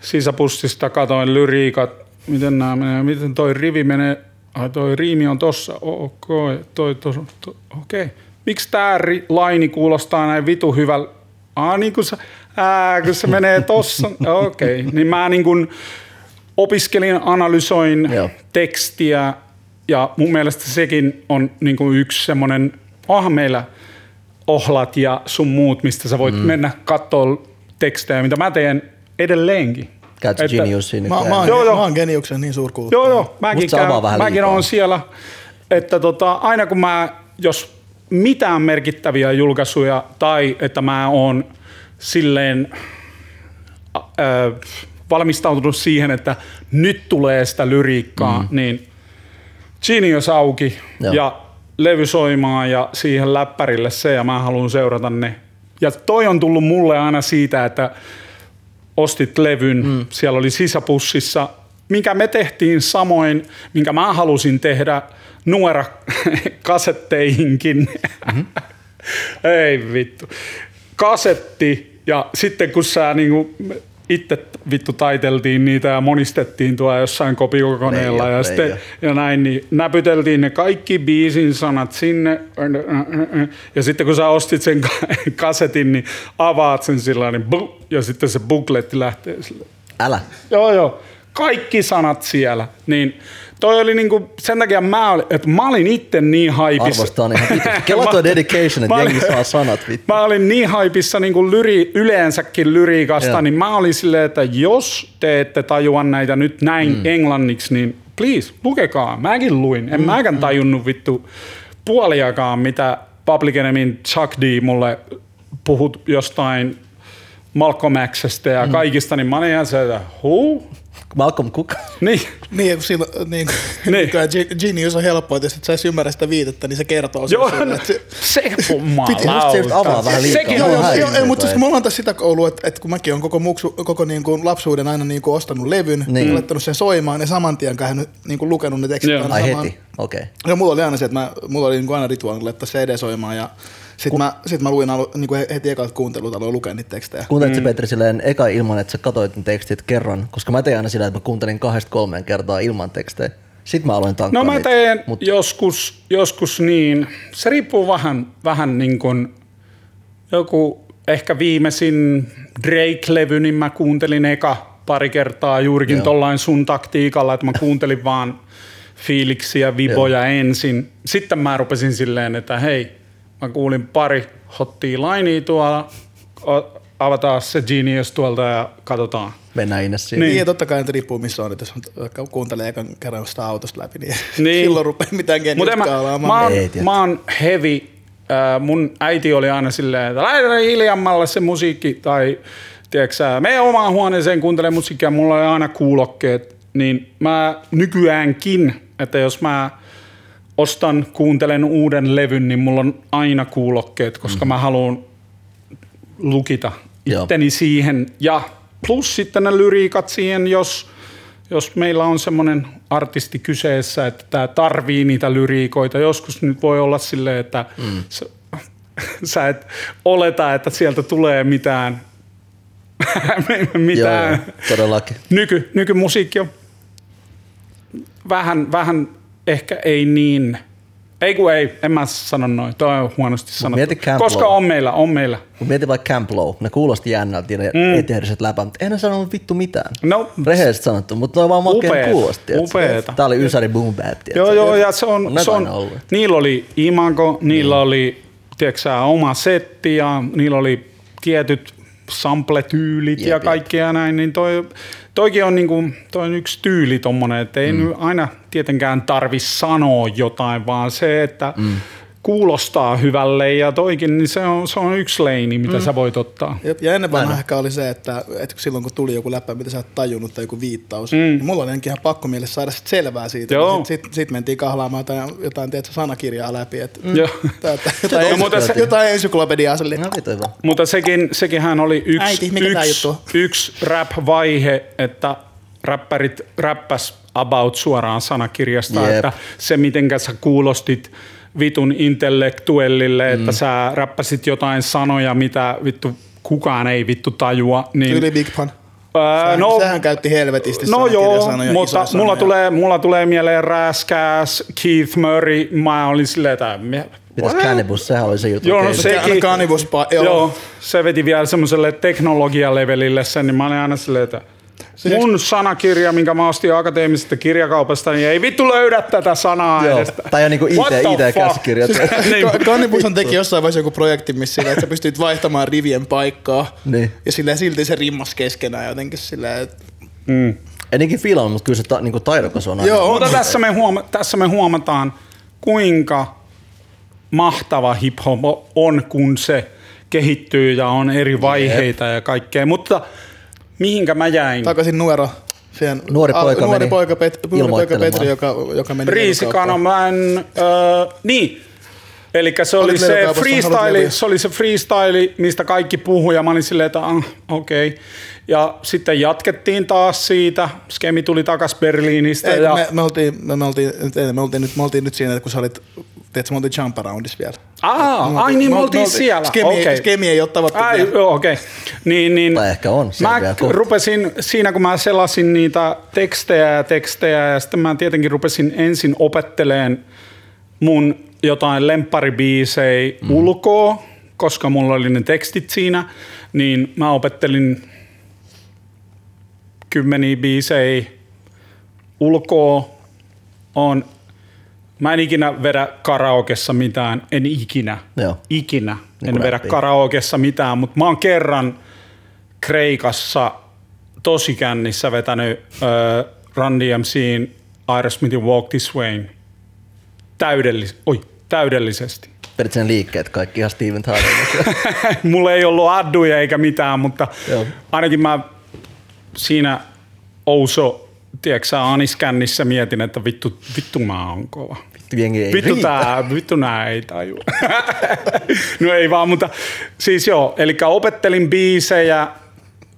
sisäpussista, katoin lyriikat, miten nämä menee, miten toi rivi menee, ai toi riimi on tossa, ok, toi, tos, to, okei. Miksi tää ri, laini kuulostaa näin vitu hyvältä? Ah, niin kun se, ää, kun se menee tossa, okei. Niin mä niin kun opiskelin, analysoin
Joo.
tekstiä ja mun mielestä sekin on niin kuin yksi semmoinen, onhan meillä ohlat ja sun muut, mistä sä voit mm. mennä katsoa tekstejä, mitä mä teen edelleenkin.
Käytkö
Että-
Geniusiin
Mä, mä, oon,
Joo, joo.
mä oon Geniuksen niin suurkuulu.
Joo, joo. Mäkin, käyn,
vähän
mäkin on siellä, että tota, aina kun mä, jos mitään merkittäviä julkaisuja tai että mä oon silleen äh, valmistautunut siihen, että nyt tulee sitä lyriikkaa, mm. niin Genius auki
Joo.
ja levy soimaan ja siihen läppärille se ja mä haluan seurata ne. Ja toi on tullut mulle aina siitä, että ostit levyn, mm. siellä oli sisäpussissa, minkä me tehtiin samoin, minkä mä halusin tehdä nuora kasetteihinkin. Mm-hmm. Ei vittu. Kasetti ja sitten kun sä niinku itse vittu taiteltiin niitä ja monistettiin tuolla jossain kopiokoneella ja, sitten, ja näin, niin näpyteltiin ne kaikki biisin sanat sinne. Ja sitten kun sä ostit sen ka- kasetin, niin avaat sen sillä niin ja sitten se bukletti lähtee sille.
Älä.
Joo, joo. Kaikki sanat siellä. Niin toi oli niinku, sen takia mä olin, että mä olin itse niin haipissa.
Arvostaa ihan. Kela toi dedication, että jengi saa sanat vittu.
Mä olin niin haipissa niin kuin lyri, yleensäkin lyriikasta,
Joo.
niin mä olin silleen, että jos te ette tajua näitä nyt näin mm. englanniksi, niin please, lukekaa. Mäkin luin. En mm. mäkään tajunnut vittu puoliakaan, mitä Public Enemyn Chuck D mulle puhut jostain Malcolm Xstä ja mm. kaikista, niin mä olin ihan se, että huu?
Malcolm Cook.
Niin,
Niin, kun silloin, niin,
Niin.
niin. Genius on helppoa, että jos et sä edes ymmärrä sitä viitettä, niin se kertoo sen
joo,
sulle,
no,
että se-
se
Just se
jumalauta.
just avaa vähän liikaa.
Sekin
Joo,
on,
joo,
Joo, ei, mutta siis me ollaan tässä sitä koulua, että, että kun mäkin olen koko, muksu, koko niin kuin lapsuuden aina niin kuin ostanut levyn,
Niin.
laittanut sen soimaan ja saman tien käynyt niin kuin lukenut ne tekstit
Joo.
Ai heti, okei. Okay.
Ja mulla oli aina se, että mä, mulla oli niin kuin aina rituaalilla laittaa CD soimaan ja sit, mä, sit mä luin alu, niin kuin heti ekalta kuuntelut, aloin lukea niitä tekstejä.
Kuuntelit mm. Petri silleen eka ilman, että sä katsoit ne tekstit kerran? Koska mä tein aina sillä, että mä kuuntelin kahdesta kolmeen kertaa ilman tekstejä. Sitten mä aloin tankkaa
No mä teen
Mut
joskus, joskus niin. Se riippuu vähän, vähän niin kuin joku ehkä viimeisin Drake-levy, niin mä kuuntelin eka pari kertaa juurikin
Joo.
tollain sun taktiikalla, että mä kuuntelin vaan fiiliksiä, viboja ensin. Sitten mä rupesin silleen, että hei, mä kuulin pari hottia lainia tuolla, o- avataan se Genius tuolta ja katsotaan.
Mennään Ines siihen.
Niin.
Niin, ja totta kai nyt riippuu missä on, että jos kuuntelee ekan kerran sitä autosta läpi, niin,
Niin.
silloin rupeaa mitään geniusta
mä, mä, oon,
Ei,
mä oon heavy. Äh, mun äiti oli aina silleen, että laita hiljammalle se musiikki. Tai tiedätkö mene omaan huoneeseen kuuntele musiikkia. Mulla oli aina kuulokkeet. Niin mä nykyäänkin, että jos mä ostan, kuuntelen uuden levyn, niin mulla on aina kuulokkeet, koska mm. mä haluan lukita
Joo.
itteni siihen. Ja plus sitten ne lyriikat siihen, jos, jos meillä on semmoinen artisti kyseessä, että tämä tarvii niitä lyriikoita. Joskus nyt voi olla silleen, että mm. sä, sä et oleta, että sieltä tulee mitään,
Joo,
mitään
joo, todellakin.
nyky, nykymusiikki on vähän, vähän ehkä ei niin, ei kun ei, en mä sano noin, toi on huonosti sanottu.
mieti Camp
Koska
Low.
on meillä, on meillä.
Kun mietin vaikka Camp Low, ne kuulosti jännältä ja ne mm. eteeriset läpät, mutta ei ne sanonut vittu mitään.
No,
Rehellisesti sanottu, mutta ne vaan makeen
Upeeta,
kuulosti.
upeeta.
Tää oli Ysäri Boom Bap?
Joo, joo, ja se on,
On
se on
ollut.
niillä oli imago, niillä oli, tiedätkö oma setti ja niillä oli tietyt sampletyylit
Jep,
ja
jep.
kaikkea näin, niin toi, toikin on, niinku, toi on yksi tyyli tommonen, että ei mm. nyt aina tietenkään tarvi sanoa jotain, vaan se, että mm. Kuulostaa hyvälle ja toikin, niin se on, se on yksi leini, mitä mm. sä voit ottaa.
Jep, ja ennen vanha ehkä oli se, että, että silloin kun tuli joku läppä, mitä sä et tajunnut tai joku viittaus, mm. niin mulla oli ainakin ihan pakko mielessä saada sit selvää siitä.
Joo.
Sitten sit, sit mentiin kahlaamaan jotain, jotain tiedätkö, sanakirjaa läpi, että
Mm. Joo.
jotain, jotain,
No, mutta se-
jotain ensyklopediaa. Sille.
No.
Mutta sekin, sekinhän oli yksi,
Äiti,
yksi,
juttu
yksi rap-vaihe, että räppärit räppäs about suoraan sanakirjasta,
Jep.
että se mitenkä sä kuulostit vitun intellektuellille, että sä räppäsit jotain sanoja, mitä vittu kukaan ei vittu tajua. Niin,
Yli Big Pun. Sehän,
no,
sehän käytti helvetisti
No joo,
sanakirjasanoja,
mutta
sanoja.
mulla tulee, mulla tulee mieleen Räskäs, Keith Murray, mä olin silleen, että...
Mitäs Cannibus, sehän oli se juttu.
Joo, no sekin-
Cannibus, joo.
Joo, se veti vielä semmoiselle teknologialevelille sen, niin mä olin aina silleen, että mun sanakirja, minkä mä ostin akateemisesta kirjakaupasta, niin ei vittu löydä tätä sanaa
Joo,
edes.
tai on niinku
What the fuck?
IT-käsikirjat.
niin,
Ka- Kannibushan teki jossain vaiheessa joku projekti, missä sillä, että sä pystyt vaihtamaan rivien paikkaa.
Niin.
Ja sillä silti se rimmas keskenään jotenkin silleen, että
mm.
Enikin fiilannut, mutta kyllä se ta, niinku taidokas on. aina.
Joo,
Mutta tässä me, huoma- tässä me huomataan, kuinka mahtava hip-hop on, kun se kehittyy ja on eri vaiheita ja kaikkea. Mutta mihinkä mä jäin?
takaisin Nuero. Siihen,
Nuori poika
nuori
meni
poika, Pet, nuori poika. Petri, joka, joka meni
Riisikano, mä en, öö, niin. Eli se oli se, freestyle, se oli se freestyle, mistä kaikki puhui ja mä olin silleen, että ah, okei. Okay. Ja sitten jatkettiin taas siitä. Skemi tuli takas Berliinistä.
Ei,
ja,
me, me, oltiin, me, me, oltiin, me, oltiin nyt, me oltiin nyt siinä, että kun sä olit, tiedätkö, me oltiin Jump Aroundissa vielä.
Aa, ai niin, me oltiin siellä.
Skemi,
Okei.
okay. skemi ei ole tavattu
Ai,
vielä.
joo, okei. Okay. Niin, niin,
Tai ehkä on,
Mä rupesin, siinä kun mä selasin niitä tekstejä ja tekstejä, ja sitten mä tietenkin rupesin ensin opetteleen mun jotain lempparibiisejä mm. ulkoa, koska mulla oli ne tekstit siinä, niin mä opettelin kymmeniä biisejä ulkoa. On, mä en ikinä vedä karaokessa mitään, en ikinä,
Joo.
ikinä
Niin
en vedä
räppiä.
karaokessa mitään, mutta mä oon kerran Kreikassa tosi kännissä vetänyt äh, Run DMCin Aerosmithin Walk This Way täydellis- oi, täydellisesti.
Vedit sen liikkeet kaikki ihan Steven Tyler.
Mulla ei ollut adduja eikä mitään, mutta
Joo.
ainakin mä siinä Ouso, tiedätkö sä, Aniskännissä mietin, että vittu, vittu mä oon kova.
Vittu jengi ei
Vittu
riitä.
tää, vittu nää ei tajua. no ei vaan, mutta siis joo, eli opettelin biisejä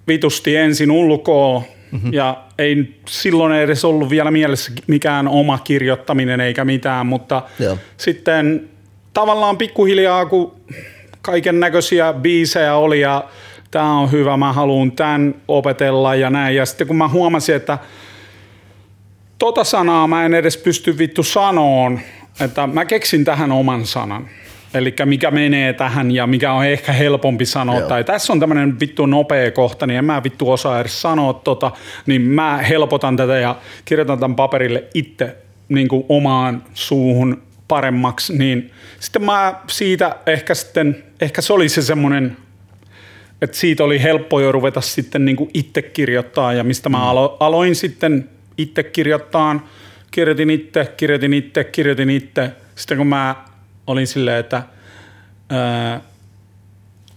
vitusti ensin ulkoa mm-hmm. ja ei silloin edes ollut vielä mielessä mikään oma kirjoittaminen eikä mitään, mutta
Joo.
sitten tavallaan pikkuhiljaa, kun kaiken näköisiä biisejä oli ja tämä on hyvä, mä haluan tämän opetella ja näin. Ja sitten kun mä huomasin, että tota sanaa mä en edes pysty vittu sanoon, että mä keksin tähän oman sanan. Eli mikä menee tähän ja mikä on ehkä helpompi sanoa.
Joo.
Tai tässä on tämmöinen vittu nopea kohta, niin en mä vittu osaa edes sanoa tota. Niin mä helpotan tätä ja kirjoitan tämän paperille itse niin kuin omaan suuhun paremmaksi. Niin sitten mä siitä ehkä sitten, ehkä se oli se semmoinen että siitä oli helppo jo ruveta sitten niin kuin itse kirjoittaa ja mistä mä alo- aloin sitten itse kirjoittaa. Kirjoitin itse, kirjoitin itse, kirjoitin itse. Sitten kun mä olin silleen, että ää,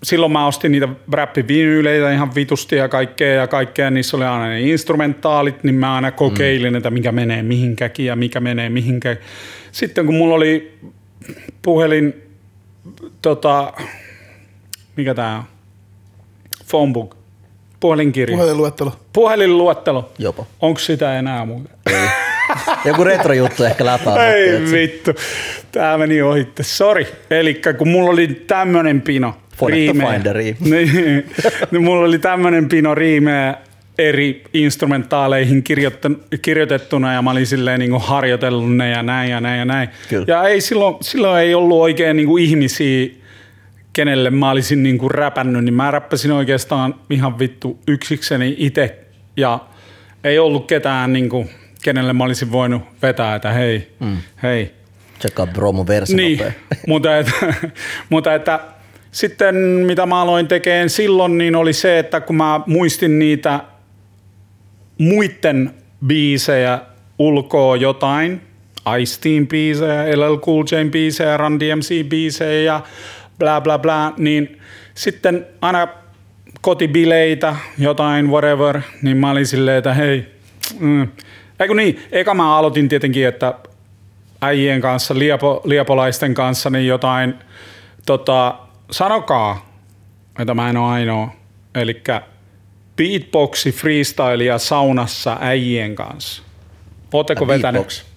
silloin mä ostin niitä räppivinyyleitä ihan vitusti ja kaikkea ja kaikkea. Niissä oli aina ne instrumentaalit, niin mä aina kokeilin, mm. että mikä menee mihinkäkin ja mikä menee mihinkä. Sitten kun mulla oli puhelin, tota, mikä tää on? Phonebook, puhelinkirja.
Puhelinluettelo.
Puhelinluettelo.
Jopa.
Onko sitä enää muuten?
Joku retrojuttu ehkä läpää.
Ei vittu. Tää meni ohitte. Sori. Eli kun mulla oli tämmönen pino. Riimejä.
Finderi.
Niin, niin mulla oli tämmönen pino riimejä eri instrumentaaleihin kirjoitettuna ja mä olin silleen niin harjoitellut ne ja näin ja näin ja näin.
Kyllä.
Ja ei silloin, silloin ei ollut oikein niin kuin ihmisiä, kenelle mä olisin niin kuin räpännyt, niin mä räppäsin oikeastaan ihan vittu yksikseni itse. Ja ei ollut ketään, niin kuin, kenelle mä olisin voinut vetää, että hei, mm. hei,
Tsekkaa bro mun versi
niin, mutta, että, mutta että sitten mitä mä aloin tekemään silloin, niin oli se, että kun mä muistin niitä muiden biisejä ulkoa jotain, Ice Team biisejä, LL Cool J biisejä, Run DMC biisejä bla bla bla, niin sitten aina kotibileitä, jotain whatever, niin mä olin silleen, että hei, mm. Eiku niin, eka mä aloitin tietenkin, että äijien kanssa, liepo, liepolaisten kanssa, niin jotain, tota, sanokaa, että mä en ole ainoa, eli beatboxi, freestylia saunassa äijien kanssa. Ootteko vetänyt
Beatbox.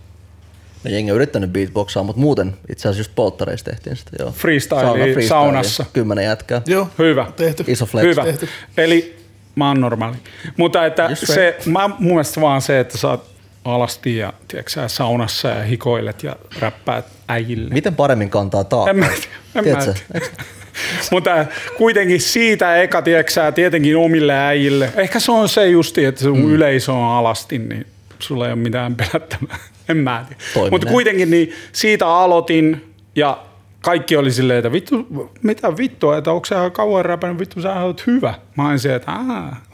No jengi on yrittänyt beatboxaa, mutta muuten itse asiassa just polttareissa tehtiin sitä. Joo.
Freestylia
Sauna freestylia.
saunassa?
Kymmenen jätkää.
Joo.
Hyvä.
Tehty.
Iso flex.
Hyvä.
Tehty.
Eli mä oon normaali. Mutta että
Just
se, mä, mun mielestä vaan se, että sä oot alasti ja tiedätkö, sä, saunassa ja hikoilet ja räppäät äijille.
Miten paremmin kantaa taakkaa?
En mä. En
Tiedätkö?
tiedä. Mutta kuitenkin siitä eka, tiedätkö, tietenkin omille äijille. Ehkä se on se justi, että sun mm. yleisö on alasti, niin sulla ei ole mitään pelättävää. En mä tiedä. Mutta kuitenkin niin siitä aloitin ja kaikki oli silleen, että vittu, mitä vittua, että onko sä kauan räpännyt, vittu sä oot hyvä. Mä olin se, että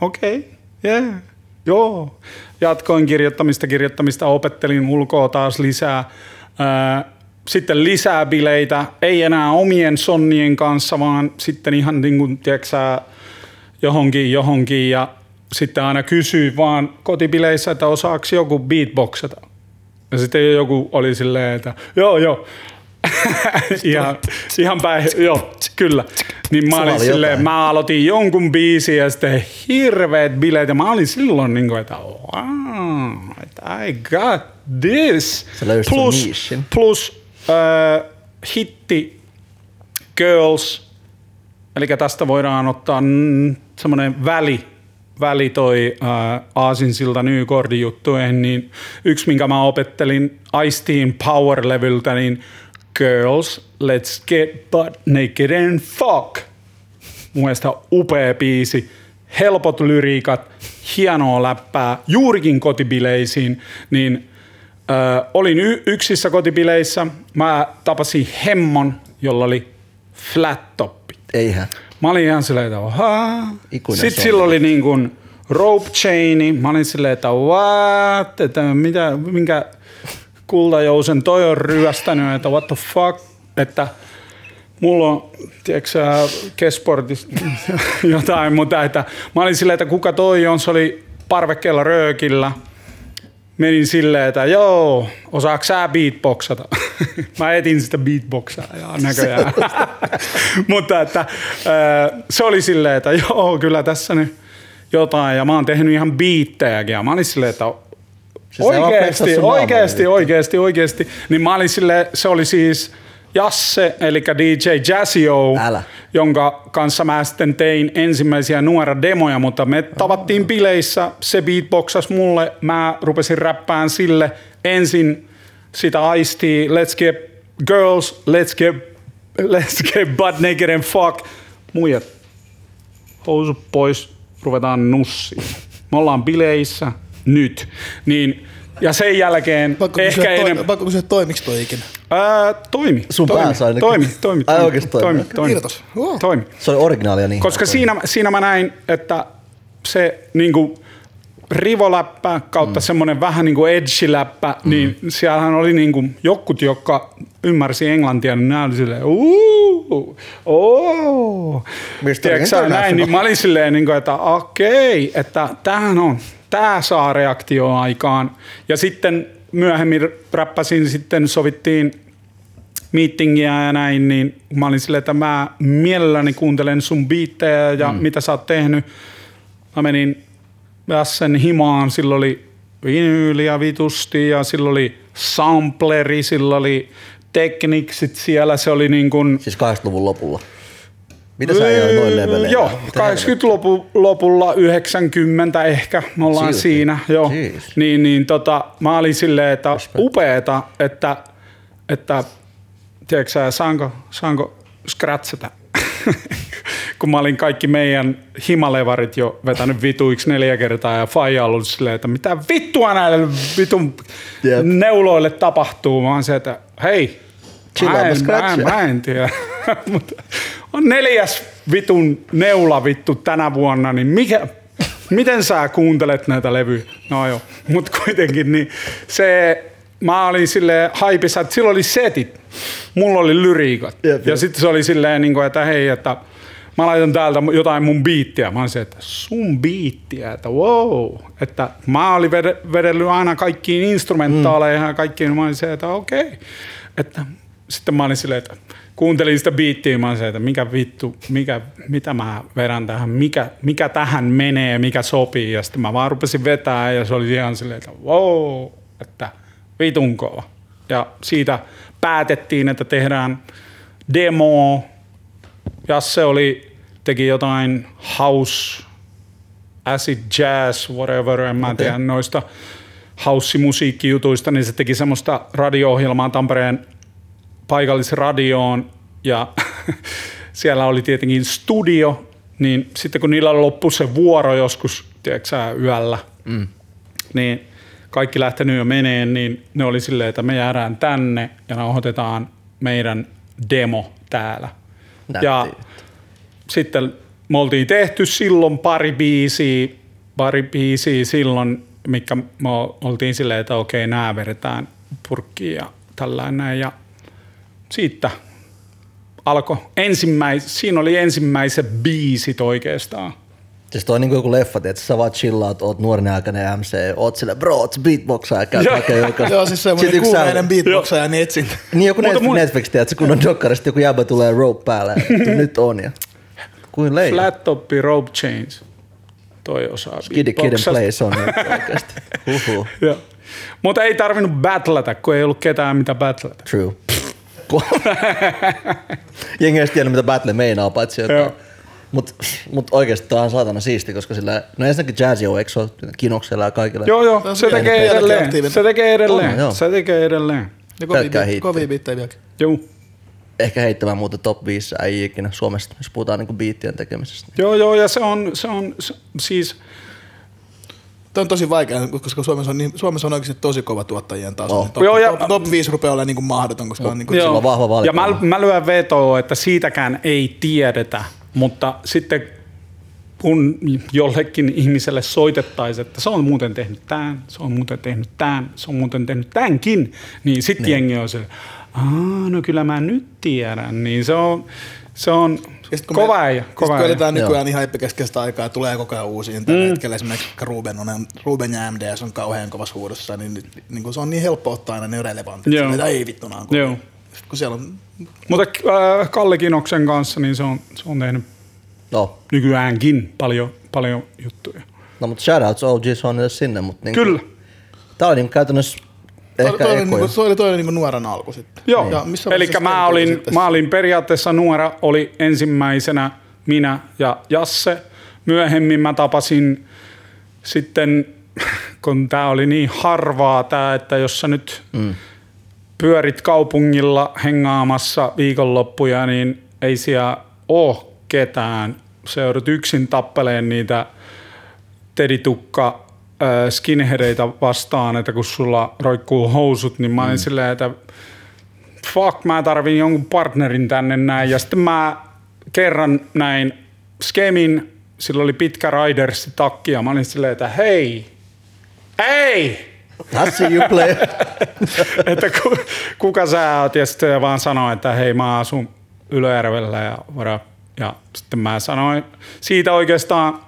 okei, okay, yeah, joo. Jatkoin kirjoittamista, kirjoittamista, opettelin ulkoa taas lisää. Ää, sitten lisää bileitä, ei enää omien sonnien kanssa, vaan sitten ihan niin kuin, tiedätkö johonkin, johonkin ja sitten aina kysyy vaan kotibileissä, että osaako joku beatboxata. Ja sitten joku oli silleen, että joo, joo. ihan, ihan päin, joo, kyllä. Niin mä olin
oli
silleen, mä aloitin jonkun biisin ja sitten hirveät bileet ja mä olin silloin niin kuin, että wow, I got this. Plus, plus äh, hitti Girls, eli tästä voidaan ottaa mm, semmoinen väli, väli toi äh, Aasinsilta Newcordin juttuihin, niin yksi, minkä mä opettelin Ice-Team Power-levyltä, niin Girls, let's get butt naked and fuck. Mun mielestä upea biisi, helpot lyriikat, hienoa läppää, juurikin kotibileisiin, niin ö, olin y- yksissä kotibileissä, mä tapasin Hemmon, jolla oli flat toppi.
Eihän.
Mä olin ihan silleen, että ahaa.
Ikuinen
Sitten sillä oli niin kuin rope chaini. Mä olin silleen, että what? Että mitä, minkä kultajousen toi on ryöstänyt, että what the fuck? Että mulla on, tiedätkö Kesportista jotain, mutta että mä olin silleen, että kuka toi on, se oli parvekkeella röökillä. Menin silleen, että joo, osaako sä beatboxata? Mä etin sitä beatboxaa ja näköjään. Mutta että se oli silleen, että joo, kyllä tässä nyt jotain. Ja mä oon tehnyt ihan biittejäkin. Ja mä olin silleen, että
Siis naamaa
oikeesti,
nyt.
oikeesti, oikeesti. Niin mä olin silleen, se oli siis Jasse, eli DJ Jazzio,
Älä.
jonka kanssa mä sitten tein ensimmäisiä nuora demoja, mutta me tavattiin bileissä, se beatboxas mulle, mä rupesin räppään sille ensin sitä aistii, let's get girls, let's get, let's get butt naked and fuck. Muijat, housut pois, ruvetaan nussiin. Me ollaan bileissä nyt. Niin, ja sen jälkeen
Pakko
ehkä
kysyä, toi,
enemmän...
pakko kysyä toimiks toi ikinä?
Ää, toimi.
Sun
toimi,
päässä ainakin.
toimi, toimi,
Ai
toimi,
oikeesti toimi,
toimi, toimi,
Kiitos. Wow.
toimi.
Se oli originaalia niin.
Koska siinä, siinä mä näin, että se niinku rivoläppä kautta mm. semmoinen vähän niin kuin edge-läppä, mm. niin siellähän oli niin kuin jokut, jotka ymmärsi englantia, niin nämä oli silleen, uuu, ooo. Sä, näin, niin mä olin silleen, niin kuin, että okei, että tämähän on, tämä saa reaktio aikaan. Ja sitten myöhemmin räppäsin, sitten sovittiin meetingiä ja näin, niin mä olin silleen, että mä mielelläni kuuntelen sun biittejä ja mm. mitä sä oot tehnyt. Mä menin Jassen himaan, sillä oli vinyyliä vitusti ja sillä oli sampleri, sillä oli tekniksit siellä, se oli niin kuin...
Siis 80-luvun lopulla. Mitä sä ei noin leveleillä?
Joo,
Mitä
80-luvun lopulla, 90 ehkä, me ollaan
Silti.
siinä. Joo.
Jeez.
Niin, niin tota, mä olin silleen, että upeeta, että, että tiedätkö sä, saanko, saanko scratchata? kun mä olin kaikki meidän himalevarit jo vetänyt vituiksi neljä kertaa ja Faija ollut silleen, että mitä vittua näille vitun
Jep.
neuloille tapahtuu. Mä oon se, että hei, mä en, mä, en, mä en tiedä. Mutta on neljäs vitun neula vittu tänä vuonna, niin mikä, miten sä kuuntelet näitä levyjä? No joo, mutta kuitenkin niin se, mä olin silleen haipissa, että silloin oli setit, mulla oli lyriikat.
Jep,
ja sitten se oli silleen, niin kuin, että hei, että mä laitan täältä jotain mun biittiä. Mä olin se, että sun biittiä, että wow. Että mä olin vede- vedellyt aina kaikkiin instrumentaaleja ja kaikkiin. Mä olin se, että okei. Okay. Että sitten mä olin silleen, että kuuntelin sitä biittiä, mä olin se, että mikä vittu, mikä, mitä mä vedän tähän, mikä, mikä tähän menee, mikä sopii. Ja sitten mä vaan rupesin vetää ja se oli ihan silleen, että wow, että vitun kova. Ja siitä päätettiin, että tehdään demo. Jasse oli, teki jotain house, acid jazz, whatever, en mä tiedä noista house-musiikkijutuista, niin se teki semmoista radio-ohjelmaa Tampereen paikallisradioon ja siellä oli tietenkin studio, niin sitten kun niillä loppui se vuoro joskus, tiedätkö sä, yöllä, mm. niin kaikki lähtenyt jo meneen, niin ne oli silleen, että me jäädään tänne ja nauhoitetaan meidän demo täällä. Ja
Nätti.
sitten me oltiin tehty silloin pari biisiä, pari biisiä silloin, mikä me oltiin silleen, että okei, nämä vedetään purkkiin ja tällainen. Ja siitä alkoi ensimmäis, siinä oli ensimmäiset biisit oikeastaan.
Siis toi on niinku joku leffa, että sä vaan chillaat, oot nuoren aikainen MC, oot sille bro, oot se beatboxaa ja käyt
Joo.
hakee joka...
Joo, siis semmoinen kuumeinen beatboxaaja ja netsin.
Niin joku
Mutta
Netflix,
mun-
Netflix tiedät, kun on dokkarista joku jäbä tulee rope päälle. nyt on ja... Kuin leija.
Flat toppi rope chains. Toi osaa
Kid, kid and play on nyt oikeesti. Huhhuh.
Joo. Mutta ei tarvinnut battlata, kun ei ollut ketään mitä battlata.
True. Ku- Jengi ei tiennyt, mitä battle meinaa, paitsi
Joo.
jotain. Mut, mut oikeesti tää on saatana siisti, koska sillä, no ensinnäkin jazz on, eikö ole kinoksella ja kaikilla?
Joo, joo,
Tämä
se tekee edelleen. Se tekee edelleen. Se tekee edelleen.
Ja kovia biittejä vieläkin.
Joo.
Ehkä heittämään muuten top 5 ei ikinä Suomesta, jos puhutaan niinku biittien tekemisestä.
Joo, joo, ja se on, se on se, siis,
Tämä on tosi vaikea, koska Suomessa on, niin, Suomessa on oikeasti tosi kova tuottajien taso.
Oh.
Niin top,
Joo, ja-
top, top 5 rupeaa olemaan niin kuin mahdoton, koska on niin kuin,
on vahva
ja
valikoima.
mä, mä lyön vetoa, että siitäkään ei tiedetä, mutta sitten kun jollekin ihmiselle soitettaisiin, että se on muuten tehnyt tämän, se on muuten tehnyt tämän, se on muuten tehnyt tämänkin, niin sitten niin. jengi on se, Aa, no kyllä mä nyt tiedän, niin se on, se on
Ja sit kun
kova
me-
äijä, kova
kun
äijä.
eletään
Joo.
nykyään niin hypekeskeistä aikaa ja tulee koko ajan uusia. Tällä mm. hetkellä esimerkiksi Ruben, on, Ruben ja MDS on kauhean kovassa huudossa, niin, nyt- niin kuin se on niin helppo ottaa aina ne relevantit.
Joo.
Joo. Että ei vittu on kovia.
Joo.
Kun siellä on,
Mutta äh, Kalle Kinoksen kanssa, niin se on, se on tehnyt
No,
nykyäänkin paljon, paljon juttuja.
no mutta shoutouts OG Sonille sinne, mutta niinku,
Kyllä.
Tää oli niinku käytännössä ehkä
toi, oli, niin kuin, toi oli toinen niin kuin nuoren alku sitten.
Joo,
Ja missä
eli mä olin,
sitten?
mä olin periaatteessa nuora, oli ensimmäisenä minä ja Jasse. Myöhemmin mä tapasin sitten, kun tää oli niin harvaa tää, että jos sä nyt mm. pyörit kaupungilla hengaamassa viikonloppuja, niin ei siellä oo ketään. Se joudut yksin tappeleen niitä teditukka skinheadeita vastaan, että kun sulla roikkuu housut, niin mä olin mm. silleen, että fuck, mä tarvin jonkun partnerin tänne näin. Ja sitten mä kerran näin Skemin, sillä oli pitkä Riders takki ja mä olin silleen, että hei, hei,
I see you play.
että ku, kuka sä oot? Ja sitten se vaan sanoi, että hei mä asun Ylöjärvellä ja vara. Ja sitten mä sanoin, siitä oikeastaan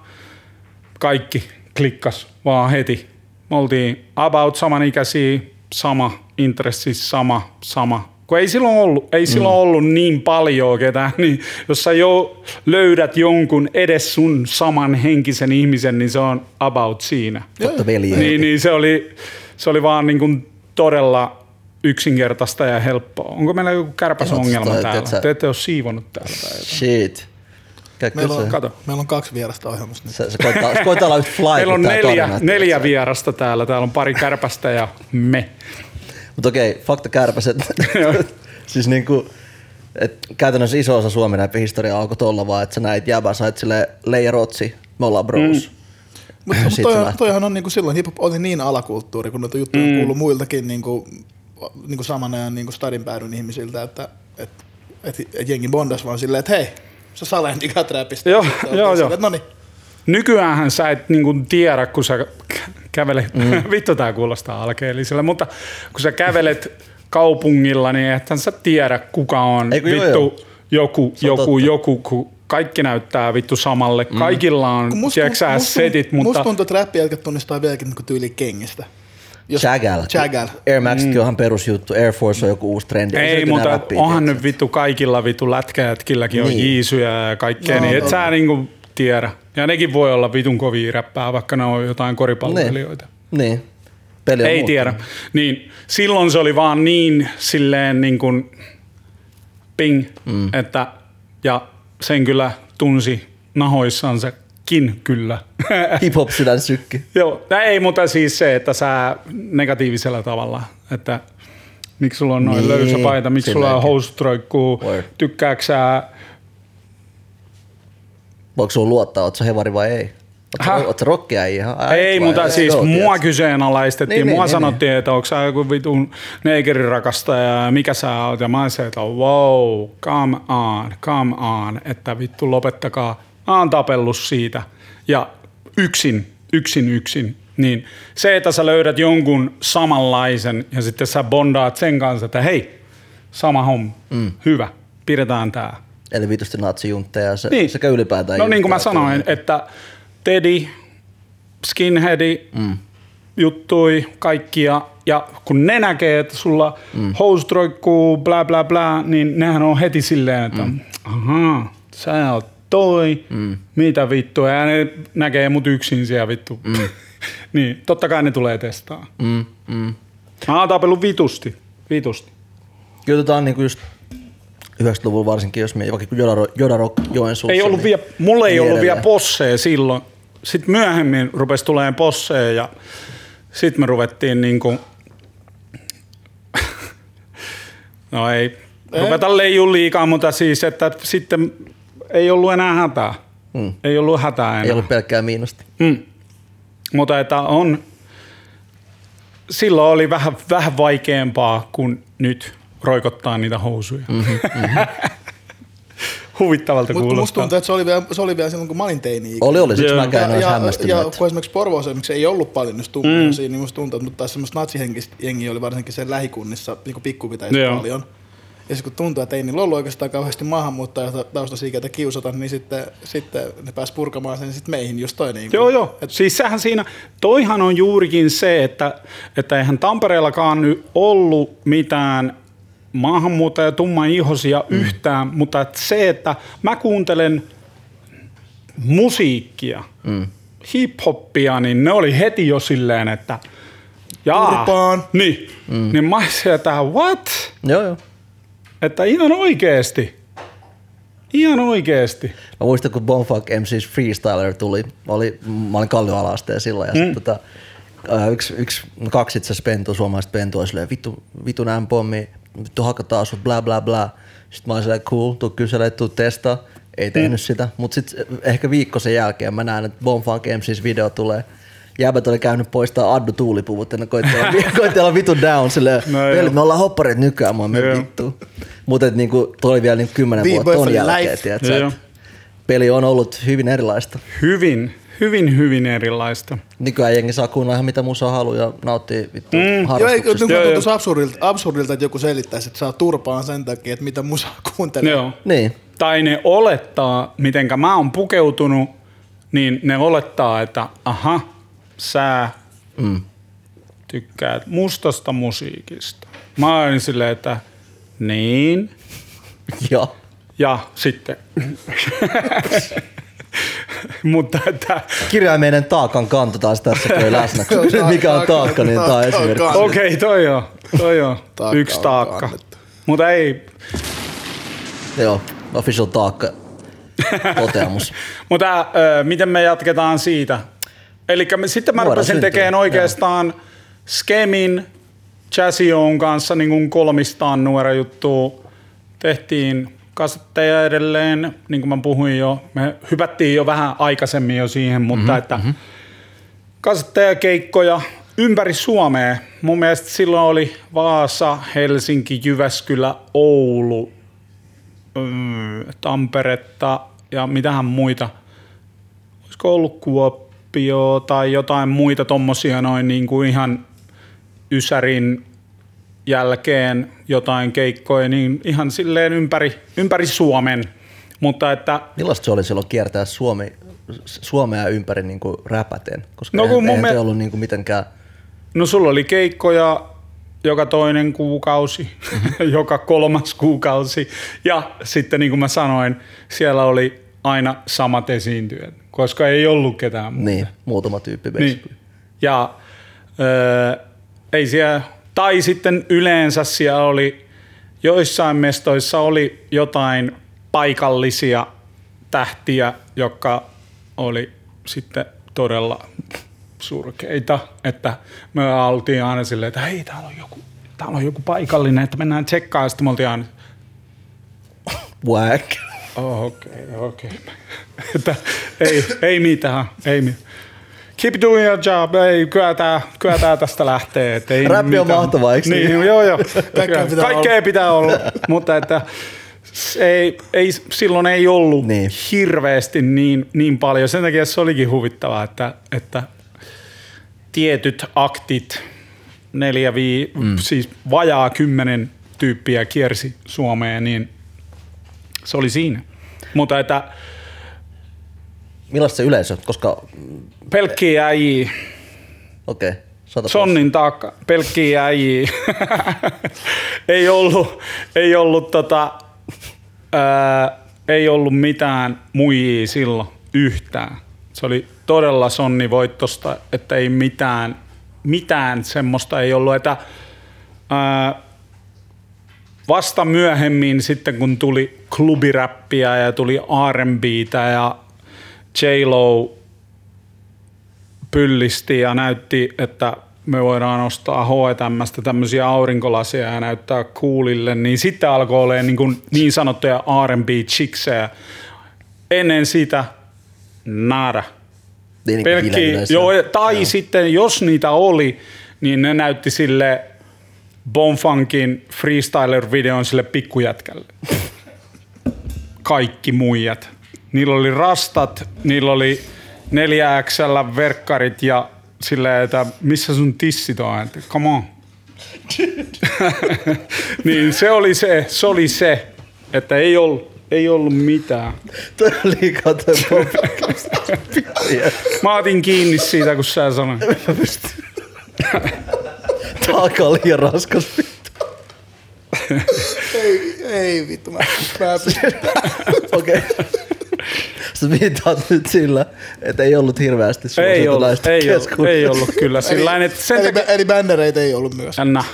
kaikki klikkas vaan heti. Me oltiin about samanikäisiä, sama intressi, sama, sama. Kun ei silloin ollut, ei silloin ollut niin paljon ketään, niin jos sä jo löydät jonkun edes sun saman henkisen ihmisen, niin se on about siinä.
Totta veljeä.
Niin, niin se, oli, se oli vaan niin kuin todella yksinkertaista ja helppoa. Onko meillä joku kärpäsongelma
toi,
täällä? Te ette ole siivonut täällä.
Shit. Käy
Meillä on.
Kato.
meillä on kaksi vierasta ohjelmassa nyt.
Se, se koittaa, se koittaa olla yhtä fly
Meillä on
kuin
neljä,
tarina.
neljä vierasta täällä. Täällä on pari kärpästä ja me.
Mutta okei, fakta kärpäset. siis niinku, et käytännössä iso osa Suomen räppin historiaa alkoi tolla vaan, että sä näit jäbä, sait sille Leija Rotsi, me ollaan bros. Mm.
Mutta mut
se
toihan, on niinku silloin hiphop oli niin alakulttuuri, kun noita juttuja mm. on kuullut muiltakin niinku, niinku saman ajan niinku stadin päädyn ihmisiltä, että et, et, et jengi bondas vaan silleen, että hei, sä Sale digat räpistä.
Joo, joo, joo.
No niin,
Nykyäänhän sä et niinku tiedä, kun sä kä- kävelet, mm. vittu tää kuulostaa alkeelliselle, mutta kun sä kävelet kaupungilla, niin ethän sä tiedä, kuka on
Ei kun joo,
vittu
joo.
joku,
Se on
joku,
totta.
joku, kun kaikki näyttää vittu samalle. Mm. Kaikilla on,
musta,
tiedätkö sä,
musta,
setit,
musta
mutta
tuntuu, että räppijälkät tunnistaa vieläkin niinku tyyli kengistä. Jos-
Chagall.
Chagall.
Air Maxkin mm. onhan perusjuttu, Air Force on joku uusi trendi. se
ei, mutta
nää räppii,
onhan nyt vittu kaikilla vittu lätkäjätkilläkin on
Niin.
jiisuja ja kaikkea,
No,
niin et
no.
sä niinku tiedä. Ja nekin voi olla vitun kovia räppää, vaikka ne on jotain koripalloilijoita.
Niin. Peli on
Ei
muuttunut.
tiedä. Niin, silloin se oli vaan niin silleen niin kuin ping, mm. että ja sen kyllä tunsi nahoissansakin kyllä.
Hip-hop sydän sykki.
Joo, ei, mutta siis se, että sä negatiivisella tavalla, että miksi sulla on noin
Niin,
löysä paita, miksi sulla on housut roikkuu, tykkääksä sä
Voiko sun luottaa, oot sä hevari vai ei? Sä rockiäijä ihan? Ai,
Ei,
vai-
mutta
let's
siis
go,
mua kyseenalaistettiin.
Niin,
Niin, mua
niin,
sanottiin, että onko sä joku vitun neikerin rakastaja ja mikä sä oot. Ja mä olisin, että wow, come on, come on, että vittu lopettakaa. Mä oon tapellut siitä. Ja yksin, yksin, yksin. Niin se, että sä löydät jonkun samanlaisen ja sitten sä bondaat sen kanssa, että hei, sama homma, mm. hyvä, pidetään tää.
Eli vitusti natsijuntteja se,
Niin.
sekä ylipäätään
No niin kuin mä sanoin, että Teddy, Skinheadi, mm. juttui kaikkia, ja kun ne näkee, että sulla mm. housut roikkuu, bla bla bla, niin nehän on heti silleen, että mm. ahaa, sä oot toi, mm. mitä vittua, ja ne näkee mut yksin siellä vittu. Mm. niin, totta kai ne tulee testaa.
Mm, mm.
Mä oon tapellut vitusti, vitusti.
Kyllä tota on niinku just 90-luvulla varsinkin, jos me vaikka Joda, Joda Rock Joensuussa.
Ei ollut
niin
vielä, mulla ei
niin
ollut vielä posseja silloin. Sitten myöhemmin rupesi tulemaan posseja ja sitten me ruvettiin niinku... No ei,
Ei.
ruveta leijun liikaa, mutta siis, että sitten ei ollut enää hätää.
Mm.
Ei ollut hätää enää.
Ei ollut pelkkää miinusta.
Mm. Mutta että on, silloin oli vähän, vähän vaikeampaa kuin nyt roikottaa niitä housuja. Mm-hmm, Huvittavalta
Mutta musta
kuulostaa.
tuntuu, että se oli vielä, se oli vielä silloin, kun mä olin teini
Oli, oli. Siksi
Joo.
mä käyn
ja,
olisi
ja,
hämmästynyt.
ja
että-
kun esimerkiksi Porvoossa esimerkiksi ei ollut paljon just tummia mm. siinä, niin musta tuntuu, että mutta taas semmoista natsihenkistä jengiä oli varsinkin sen lähikunnissa niin pikkupitäisi
Joo.
paljon. Ja sitten kun tuntuu, että ei niillä ollut oikeastaan kauheasti maahanmuuttajataustaisia, ketä kiusata, niin sitten, sitten ne pääsi purkamaan sen sitten meihin just toi. Niin
Joo, joo. Et siis sehän siinä, toihan on juurikin se, että, että eihän Tampereellakaan nyt ollut mitään maahanmuuttaja tumma ihosia mm. yhtään, mutta et se, että mä kuuntelen musiikkia, mm. hip-hoppia, niin ne oli heti jo silleen, että jaa,
Turpaan.
niin, mm. niin mä että what?
Joo, joo.
Että ihan oikeesti. Ihan oikeesti.
Mä muistan, kun Bonfuck MC's Freestyler tuli. Mä, oli, mä olin Kallion alasteen silloin. Ja mm. sit, tota, ää, yksi, yksi, kaksi itse asiassa pentua, suomalaiset pentua, silleen, vittu, vittu näin pommi, vittu hakataan sut, bla bla bla. Sitten mä olin silleen, cool, tuu kyselee, tuu testaa. Ei tehnyt mm. sitä, mutta sitten ehkä viikko sen jälkeen mä näen, että Bonfunk MC's video tulee. Jäbät oli käynyt poistaa Addu tuulipuvut, ja ne koitti olla, koitti olla vitun down silleen,
No joo.
me ollaan hoppareet nykyään, mä oon
Joo.
vittu. Mutta niinku, toi oli vielä niinku kymmenen
The
vuotta ton jälkeen, tiedätkö, et peli on ollut hyvin erilaista.
Hyvin, hyvin, hyvin erilaista.
Nykyään jengi saa kuunnella ihan mitä musaa haluaa ja nauttii vittu mm.
Joo, ei,
harrastuksesta.
Joo,
tuntuisi absurdilta, absurdilta, että joku selittäisi, että saa turpaan sen takia, että mitä musaa kuuntelee.
Joo.
Niin,
Tai ne olettaa, mitenkä mä oon pukeutunut, niin ne olettaa, että aha, sä
mm.
tykkäät mustasta musiikista. Mä olin silleen, että niin.
joo.
Ja sitten. Mutta että,
Kirjaimellinen taakan kanto taas tässä toi läsnä. Mikä on taakka, niin tää on esimerkki.
okei, okay, toi on, toi on
Taakka
yksi
on
taakka.
kannettu.
Mutta ei,
Joo, official taakka toteamus.
Mutta äh, miten me jatketaan siitä? Eli sitten mä rupesin
syntyy,
tekemään oikeastaan Skemin, Jazzy kanssa niin kuin kolmistaan nuora juttu. Tehtiin kasetteja edelleen, niin kuin mä puhuin jo. Me hypättiin jo vähän aikaisemmin jo siihen, mutta mm-hmm, että mm-hmm. kasetteja, keikkoja ympäri Suomea. Mun mielestä silloin oli Vaasa, Helsinki, Jyväskylä, Oulu, mm, Tamperetta ja mitähän muita. Olisiko ollut Kuopio tai jotain muita tommosia noin niin kuin ihan Ysärin jälkeen jotain keikkoja, niin ihan silleen ympäri, ympäri Suomen. Mutta että
Millaista se oli silloin kiertää Suomi, Suomea ympäri niin kuin räpäten? Koska
No kun
eihän,
mun
eihän te ollut niin kuin mitenkään...
No sulla oli keikkoja joka toinen kuukausi, joka kolmas kuukausi. Ja sitten niin kuin mä sanoin, siellä oli aina samat esiintyjät, koska ei ollut ketään muuta.
Niin, muutama tyyppi
Niin. Ja öö, ei siellä, tai sitten yleensä siellä oli, joissain mestoissa oli jotain paikallisia tähtiä, jotka oli sitten todella surkeita, että me oltiin aina silleen, että hei, täällä on joku, täällä on joku paikallinen, että mennään tsekkaamaan, ja sitten me oltiin aina,
Whack.
Oh, okei, okay, okei. Okay. Ei, ei mitään, ei mitään. Keep doing your job, ei, kyllä tää, kyllä tää tästä lähtee. Et ei
Räppi on
mitään.
mahtavaa, eikö
niin?
niin?
Joo, joo.
Kaikkea pitää
Kaikkea
olla.
pitää olla, mutta että ei, ei, silloin ei ollut. Niin. hirveästi niin, niin paljon. Sen takia se olikin huvittavaa, että, että tietyt aktit, neljä, vii, mm. siis vajaa kymmenen tyyppiä kiersi Suomeen, niin se oli siinä. Mutta että
Millaista se yleisö? Koska,
pelkkiä äijiä,
okei, okay,
sonnin taakka, pelkkiä äijiä. ei ollut, ei ollut tota, ää, ei ollut mitään muijia silloin yhtään. Se oli todella sonnivoittosta, että ei mitään, mitään semmoista ei ollut, että ää, vasta myöhemmin sitten kun tuli klubiräppiä ja tuli R&Btä ja J-Lo pyllisti ja näytti, että me voidaan ostaa H&Mstä tämmöisiä aurinkolasia ja näyttää coolille, niin sitten alkoi olemaan niin, kuin niin sanottuja R&B-chiksejä. Ennen sitä nada.
Niin,
Pelkki, joo, tai joo. sitten jos niitä oli, niin ne näytti sille Bonfunkin freestyler-videon sille pikkujätkälle. Kaikki muijat. Niillä oli rastat, niillä oli 4XL verkkarit ja silleen, että missä sun tissit on, että come on. niin se oli se, se oli se, että ei ollut, ei ollut mitään.
Toi on liikaa toi.
Mä otin kiinni siitä, kun sä sanoit.
Taakka on liian raskas.
Ei, ei vittu, mä.
Okei. Sä viittaat nyt sillä, että ei ollut hirveästi
Ei ollut, ei ollut, ei ollut kyllä. Sillain, että sen
Eli,
takia,
eli bändereitä ei ollut myös.
Anna.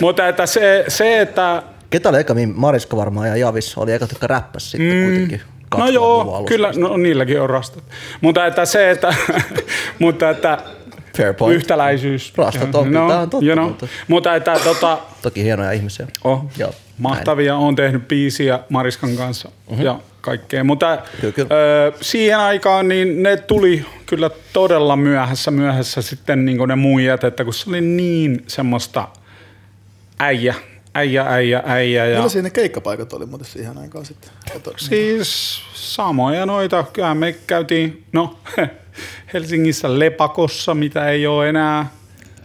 Mutta että se, se, että
Ketä oli eka, mihin Mariska varmaan ja Javis oli eka, jotka räppäs sitten mm. kuitenkin.
No
2000-luvun
joo,
alussa.
kyllä, no niilläkin on rastat. Mutta että se, että, mutta että
Fair point.
yhtäläisyys.
Rastat on, tää on totta,
you know.
mutta-
Mutta että tota,
Toki hienoja ihmisiä.
oh,
Joo.
mahtavia. Olen tehnyt biisiä Mariskan kanssa mm-hmm. ja kaikkea. Mutta
Kyllä, kyllä.
Ö, siihen aikaan niin ne tuli kyllä todella myöhässä myöhässä sitten niin ne muijat, että kun se oli niin semmoista äijä, äijä, äijä, äijä. Ja...
Millaisia ne keikkapaikat oli muuten siihen aikaan sitten? Kato,
Siis samoja noita. Kyllä me käytiin, no Helsingissä Lepakossa, mitä ei ole enää.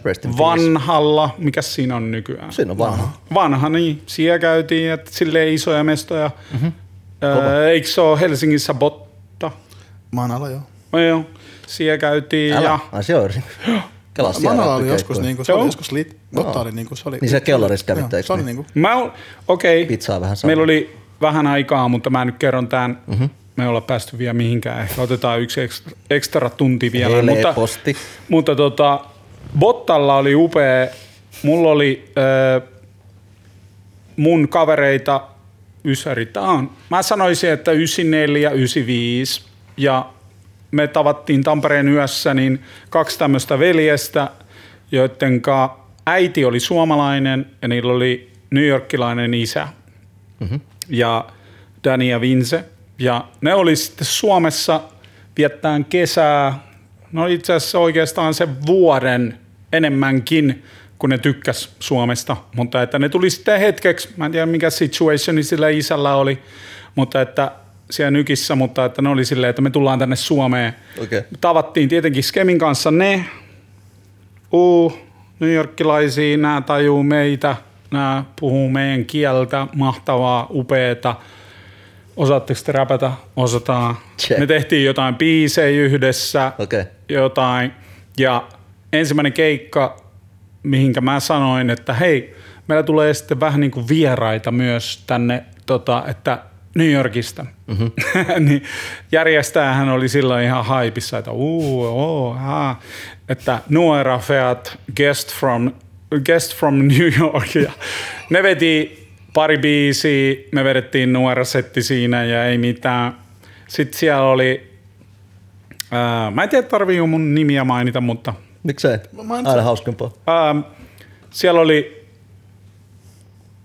Rest in peace.
Vanhalla, mikä siinä on nykyään?
Siinä on vanha.
Vanha, niin. Siellä käytiin, että silleen isoja mestoja. Mm-hmm. Öö, eikö se ole Helsingissä Botta?
Manala joo.
No joo. Siellä käytiin
Älä.
ja...
Ai se on. Kelaa siellä
Manala oli joskus, niinku, se oli joskus lit. Botta oli niinku, se oli...
Niin se kellarissa kävitte, eikö
Se oli
niin?
niinku,
Mä ol- okei.
Pizzaa vähän saa.
Meillä oli vähän aikaa, mutta mä nyt kerron tämän. Mm-hmm. Me ei olla päästy vielä mihinkään. Ehkä otetaan yksi ekstra, ekstra tunti vielä. Mutta,
Helposti.
mutta tota, Bottalla oli upea. Mulla oli äh, mun kavereita Ysäri. Tää on, mä sanoisin, että 94, 95 ja me tavattiin Tampereen yössä niin kaksi tämmöistä veljestä, joiden äiti oli suomalainen ja niillä oli newyorkilainen isä mm-hmm. ja Danny ja Vince. Ja ne oli sitten Suomessa viettään kesää, no itse asiassa oikeastaan sen vuoden enemmänkin, kun ne tykkäs Suomesta. Mutta että ne tuli sitten hetkeksi, mä en tiedä mikä situationi sillä isällä oli, mutta että siellä nykissä, mutta että ne oli silleen, että me tullaan tänne Suomeen.
Okei.
Tavattiin tietenkin Skemin kanssa ne, uu, newyorkilaisia, nämä tajuu meitä, nämä puhuu meidän kieltä, mahtavaa, upeeta. Osaatteko te räpätä? Osataan.
Check.
Me tehtiin jotain biisejä yhdessä,
Okei.
jotain. Ja ensimmäinen keikka, mihinkä mä sanoin, että hei, meillä tulee sitten vähän niin kuin vieraita myös tänne, tota, että New Yorkista. Mm-hmm. niin järjestäjähän oli silloin ihan haipissa, että uu, oo, haa, että Nuera Feat, guest from, guest from New York. Ja ne veti pari biisiä, me vedettiin Nuera-setti siinä ja ei mitään. Sitten siellä oli Ää, mä en tiedä, tarvii mun nimiä mainita, mutta
Miksei? Aina hauskempaa.
ää, siellä oli,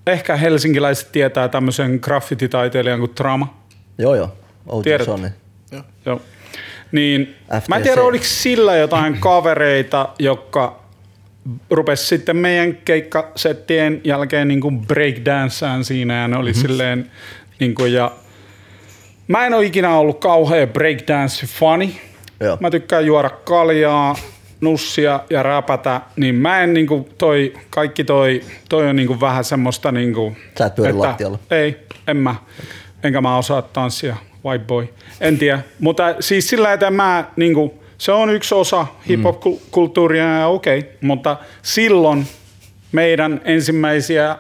ehkä helsinkiläiset tietää tämmöisen graffititaiteilijan kuin Trama.
Joo joo. OG
Tiedät.
Joo.
Joo. Niin,
FTC.
mä en tiedä, oliko sillä jotain kavereita, jotka rupes sitten meidän keikkasettien jälkeen niin kuin breakdansaan siinä ja ne oli mm-hmm. silleen niin kuin, ja mä en ole ikinä ollut kauhean breakdance-fani.
Joo.
Mä tykkään juoda kaljaa, nussia ja räpätä, niin mä en niinku toi, kaikki toi, toi on niinku vähän semmoista niinku...
Sä et pyöri lattialla.
Ei, en mä. Enkä mä osaa tanssia, white boy. En tiedä. Mutta siis sillä, että mä niinku, se on yksi osa hip-hop-kulttuuria ja okei, okay, mutta silloin meidän ensimmäisiä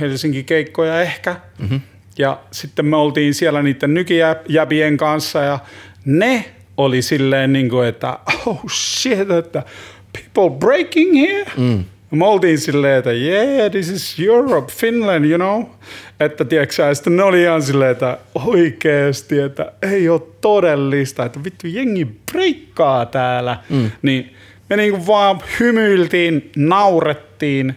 Helsinki-keikkoja ehkä. Mm-hmm. Ja sitten me oltiin siellä niiden nykijäbien kanssa ja ne oli silleen niin kuin, että oh shit, että people breaking here. Mm. Me oltiin silleen, että yeah, this is Europe, Finland, you know. Että tiedätkö sitten ne oli ihan silleen, että oikeesti, että ei ole todellista, että vittu jengi breikkaa täällä. Mm. Niin me niinku vaan hymyiltiin, naurettiin,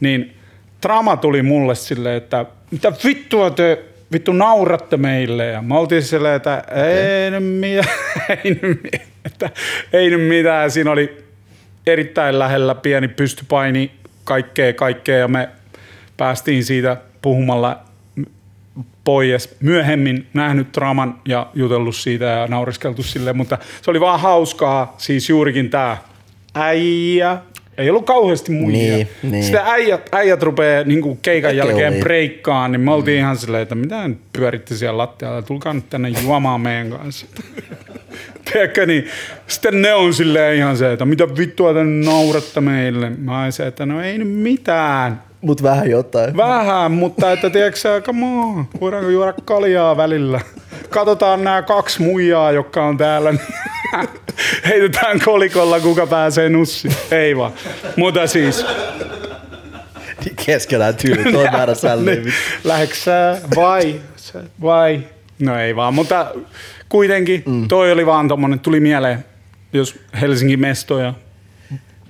niin Trama tuli mulle silleen, että mitä vittua te vittu nauratte meille. Ja me oltiin silleen, että ei nyt mitään, ei nyt, että ei nyt mitään. Siinä oli erittäin lähellä pieni pystypaini, kaikkea, kaikkea ja me päästiin siitä puhumalla pois. Myöhemmin nähnyt draman ja jutellut siitä ja nauriskeltu sille, mutta se oli vaan hauskaa, siis juurikin tämä äijä. Ei ollut kauheasti muijia.
Niin, niin.
Sitten äijät, äijät rupeaa niin keikan
Äke
jälkeen
oli.
breikkaan, niin me oltiin ihan silleen, että mitä nyt pyöritte siellä lattialla, tulkaa nyt tänne juomaan meidän kanssa. Tiedätkö, niin sitten ne on silleen ihan se, että mitä vittua te nauratte meille. Mä se, että no ei nyt mitään.
Mut vähän jotain.
Vähän, mutta että tiedätkö come on, voidaanko juoda kaljaa välillä. Katsotaan nämä kaksi muijaa, jotka on täällä, niin heitetään kolikolla, kuka pääsee nussiin. Ei vaan. Mutta siis,
Keskenään tyyli, toi määrä sälliä.
niin, lähetkö sä vai? Sä- Vai? No ei vaan, mutta kuitenkin toi oli vaan tommonen, tuli mieleen, jos Helsingin mestoja.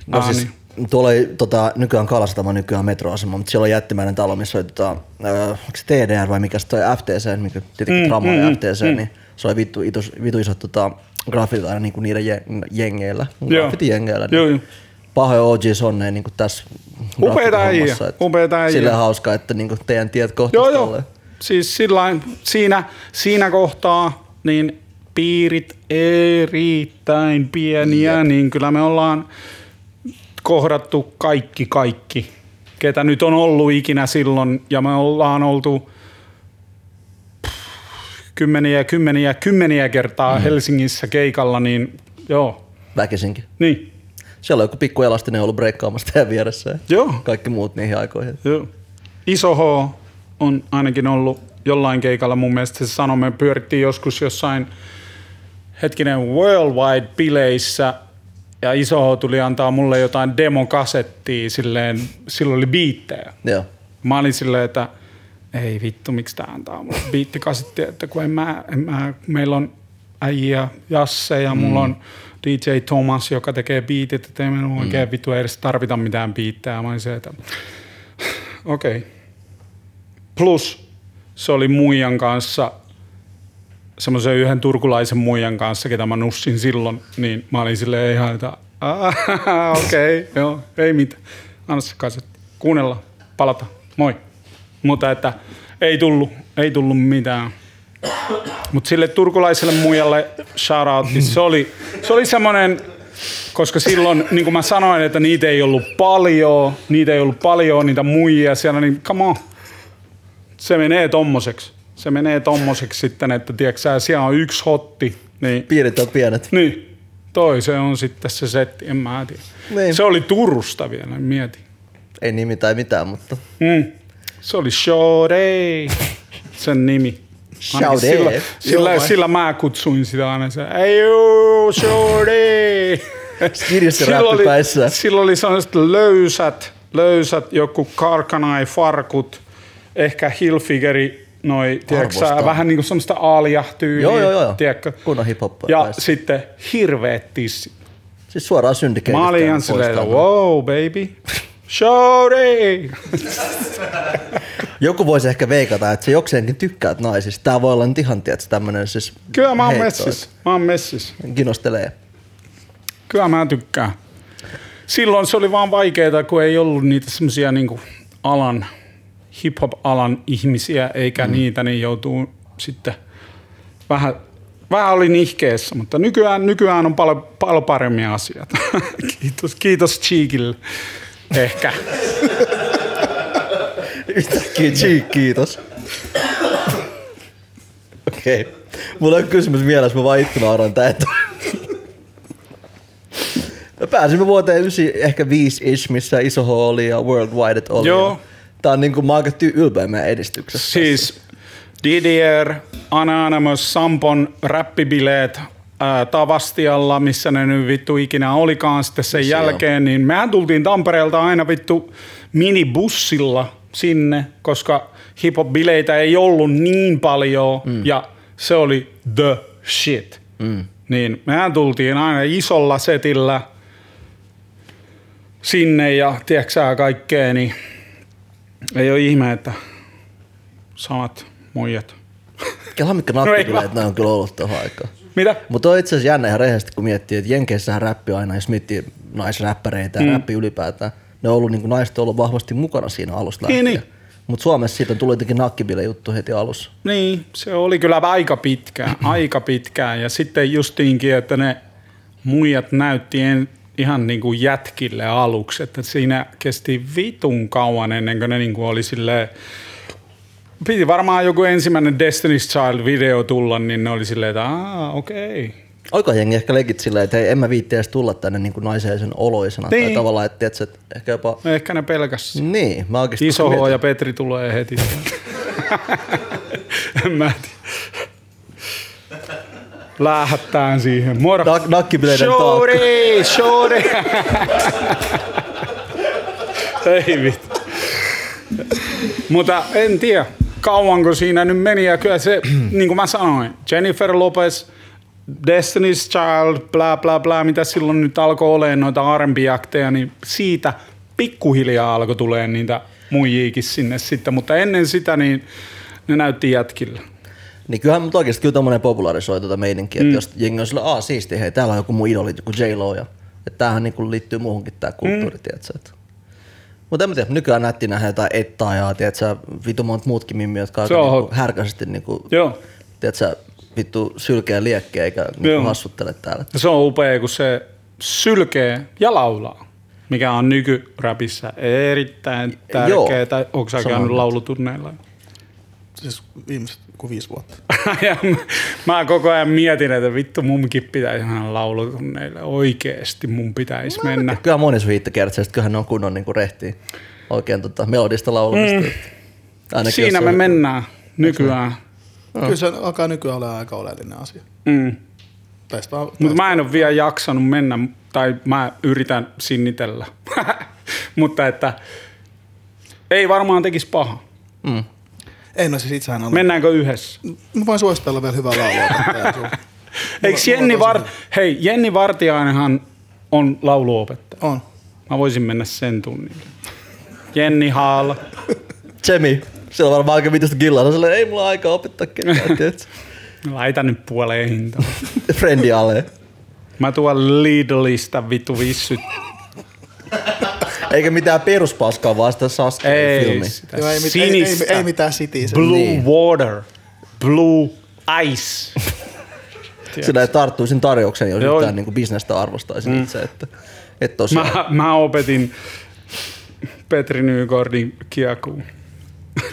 No
Ah,
siis
niin.
Tuolla ei tota, nykyään Kalasatama nykyään metroasema, mutta siellä on jättimäinen talo, missä oli tota, äh, onko se TDR vai mikä se toi FTC, mikä tietenkin mm, Trama mm, ja FTC, mm. niin se oli vittu, itus, vittu isot tota, graffitit aina niin kuin niiden je, jengeillä, graffitijengeillä. Niin
joo.
pahoja OG Sonne niin kuin tässä
Upeita äijä, upeita äijä.
Silleen hauskaa, että niin kuin teidän tiet kohtaisi
Joo, joo. Siis sillain, siinä, siinä kohtaa niin piirit erittäin pieniä,
Jep.
niin kyllä me ollaan kohdattu kaikki kaikki, ketä nyt on ollut ikinä silloin, ja me ollaan oltu pff, kymmeniä, kymmeniä, kymmeniä kertaa mm. Helsingissä keikalla, niin joo,
Väkisinkin.
niin,
Siellä on joku pikku elastinen ollut breikkaamassa teidän vieressä ja
joo.
kaikki muut niihin aikoihin.
Joo. Iso H on ainakin ollut jollain keikalla mun mielestä se sanoi, me pyörittiin joskus jossain hetkinen worldwide-bileissä ja Iso tuli antaa mulle jotain demokasettia, silleen, silloin oli biittejä.
Joo.
Mä olin silleen, että ei vittu, miksi tää antaa mulle biittikasettia, että kun en mä, en mä, meillä on äijä Jasse ja mulla on DJ Thomas, joka tekee biitit, että ei me oikein vittu edes tarvita mitään biittää. Mä olin se, että okei. Okay. Plus se oli muijan kanssa, semmoisen yhden turkulaisen muijan kanssa, ketä mä nussin silloin, niin mä olin silleen ihan, että "Ah, okei, okay, joo, ei mitään. Anna se kasetti. Kuunnella, palata, moi. Mutta että ei tullut, ei tullut mitään. Mutta sille turkulaiselle muijalle shout out, se oli, se oli semmoinen, koska silloin, niin kuin mä sanoin, että niitä ei ollut paljon, niitä ei ollut paljon, niitä muijia siellä, niin come on. Se menee tommoseksi. Se menee tommoseksi sitten, että tiedätkö siellä on yksi hotti, niin,
Piirit on pienet.
niin toi se on sitten se setti, en mä tiedä.
Niin.
Se oli Turusta vielä, mieti.
Ei nimi tai mitään, mutta
Mm. Se oli Shorey, sen nimi.
Shorey.
Sillä, sillä, sillä mä kutsuin sitä aina se, ei juu, Shorey. Sillä oli, sillä oli sellaiset löysät, löysät joku karkanai-farkut, ehkä Hilfigeri, noi, tiedätkö sä, vähän niinku semmoista aalia-tyyliä,
Joo, joo, joo.
tiedätkö?
Kunnon hip-hoppaa
Ja
päässä.
sitten hirveet tissit.
Siis suoraan syndikeitistä.
Mä olin ihan silleen, wow, baby. Shorty!
Joku voisi ehkä veikata, että se jokseenkin tykkäät naisista. Tää voi olla nyt ihan tietysti tämmönen siis
Kyllä mä oon
heitto,
messis. Mä oon messis.
Kinostelee.
Kyllä mä tykkään. Silloin se oli vaan vaikeaa, kun ei ollut niitä semmoisia niinku alan, hip-hop-alan ihmisiä, eikä mm. niitä, niin joutuu sitten vähän, vähän oli nihkeessä, mutta nykyään, nykyään on paljon, paljon paremmin asiat. kiitos, kiitos Cheekille. Ehkä.
Yhtäkkiä G, kiitos. Okei. Okay. Mulla on kysymys mielessä, mä vaan itse nauran tää. että- Me pääsimme vuoteen 9, ehkä 5 ish, missä iso H oli ja Worldwide oli.
Joo.
Tää on niinku, mä oon aika ylpeä meidän edistyksestä.
Siis Didier, Anonymous, Sampon räppibileet ää, Tavastialla, missä ne nyt vittu ikinä olikaan sitten sen
Missä
jälkeen, niin mehän tultiin Tampereelta aina vittu minibussilla sinne, koska hip-hop-bileitä ei ollut niin paljon mm. ja se oli the shit. Mm. Niin mehän tultiin aina isolla setillä sinne ja tiedätkö kaikkea, niin ei ole ihme, että samat muijat.
Kela mitkä
No ei
nakkibileet nää on kyllä ollut tohon aikaan.
Mitä?
Mutta on itse asiassa jännä ihan rehellisesti, kun miettii, että Jenkeissähän räppi on aina, jos miettii naisräppäreitä ja mm. räppi ylipäätään, ne on ollut, niin kuin naiset on ollut vahvasti mukana siinä alusta
Niin,
lähtien.
niin.
Mutta Suomessa siitä tuli jotenkin nakkibile juttu heti alussa.
Niin, se oli kyllä aika pitkään, aika pitkään. Ja sitten justiinkin, että ne muijat näytti en, ihan niin kuin jätkille aluksi, että siinä kesti vitun kauan ennen kuin ne niin kuin oli silleen, piti varmaan joku ensimmäinen Destiny's Child-video tulla, niin ne oli silleen, että aah, okei. Okay.
Oiko jengi ehkä legit silleen, että hei, en mä viitti edes tulla tänne niin kuin naiseen oloisena. Tai
Niin.
tavallaan, että, tiedätkö, että ehkä jopa...
Ehkä ne pelkäs.
Niin, mä oikeasti...
Iso H ja Petri tulee heti. en mä tiedä. Lähättään siihen. Moro.
Nak- nakkibileiden taakka.
Shorty, shorty. Ei vittu. Mutta en tiedä, kauanko siinä nyt meni. Ja kyllä se, niin kuin mä sanoin, Jennifer Lopez, Destiny's Child, bla bla bla, mitä silloin nyt alkoi olemaan noita R&B-akteja, niin siitä pikkuhiljaa alkoi tulee niitä muijiikin sinne sitten, mutta ennen sitä niin ne näytti jätkillä.
Niin kyllähän mutta oikeasti kyllä tommonen popularisoi tuota meininkiä, mm. että jos jengi on sillä, aa siisti, hei täällä on joku mun idoli, joku J-Lo ja että tämähän niinku liittyy muuhunkin tää kulttuuri, mm. tiedätkö, että. Mutta en mä tiedä, nykyään nätti nähdä jotain ettajaa, tiedätkö, vitu monta muutkin mimmiä, jotka
on-
niinku härkäisesti niinku,
Joo.
tiedätkö, vittu sylkeä liekkiä eikä niinku hassuttele täällä.
Ja se on upea, kun se sylkee ja laulaa, mikä on nykyräpissä erittäin tärkeää. Onko sä käynyt laulutunneilla?
Siis viimeiset kuin viisi vuotta.
ja mä- mä koko ajan mietin, että vittu munkin pitäisi mennä laulutunneille. Oikeesti mun pitäisi mennä.
Kyllä moni sun hiitti kertoo, että kyllähän ne on kunnon niinku rehtiä oikein tota, melodista laulamista. Mm. Ainakin
Siinä me
on-
mennään nykyään.
Kyllä se alkaa nykyään olla aika oleellinen asia.
Mm. Mutta mä en ole vielä jaksanut mennä, tai mä yritän sinnitellä. Mutta että ei varmaan tekisi paha.
ei no siis itsehän on.
Mennäänkö yhdessä?
Mä voin suositella vielä hyvää laulua.
Eikö Jenni, Var- Hei, Jenni Vartiainenhan on lauluopettaja.
on.
Mä voisin mennä sen tunnille. Jenni Haal.
Jemmy, se on varmaan aika vitusta gillaa. Silleen, ei mulla aikaa opettaa ketään?
Laita nyt puoleen hintaan.
Friendi alle.
Mä tuon Lidlistä vitu vissyt.
Eikä mitään peruspaskaa, vaan sitä
Ei,
Sasuke-filmi.
sitä
Joo, ei, mit, ei,
sinistä.
ei, ei, mitään se-
Blue
Niin.
water. Blue ice.
Sillä ei tarttuisin tarjouksen, jos
Joo.
yhtään niin bisnestä arvostaisin mm. itse. Että, että tosiaan.
Mä, mä opetin Petri Nygårdin kiekuun.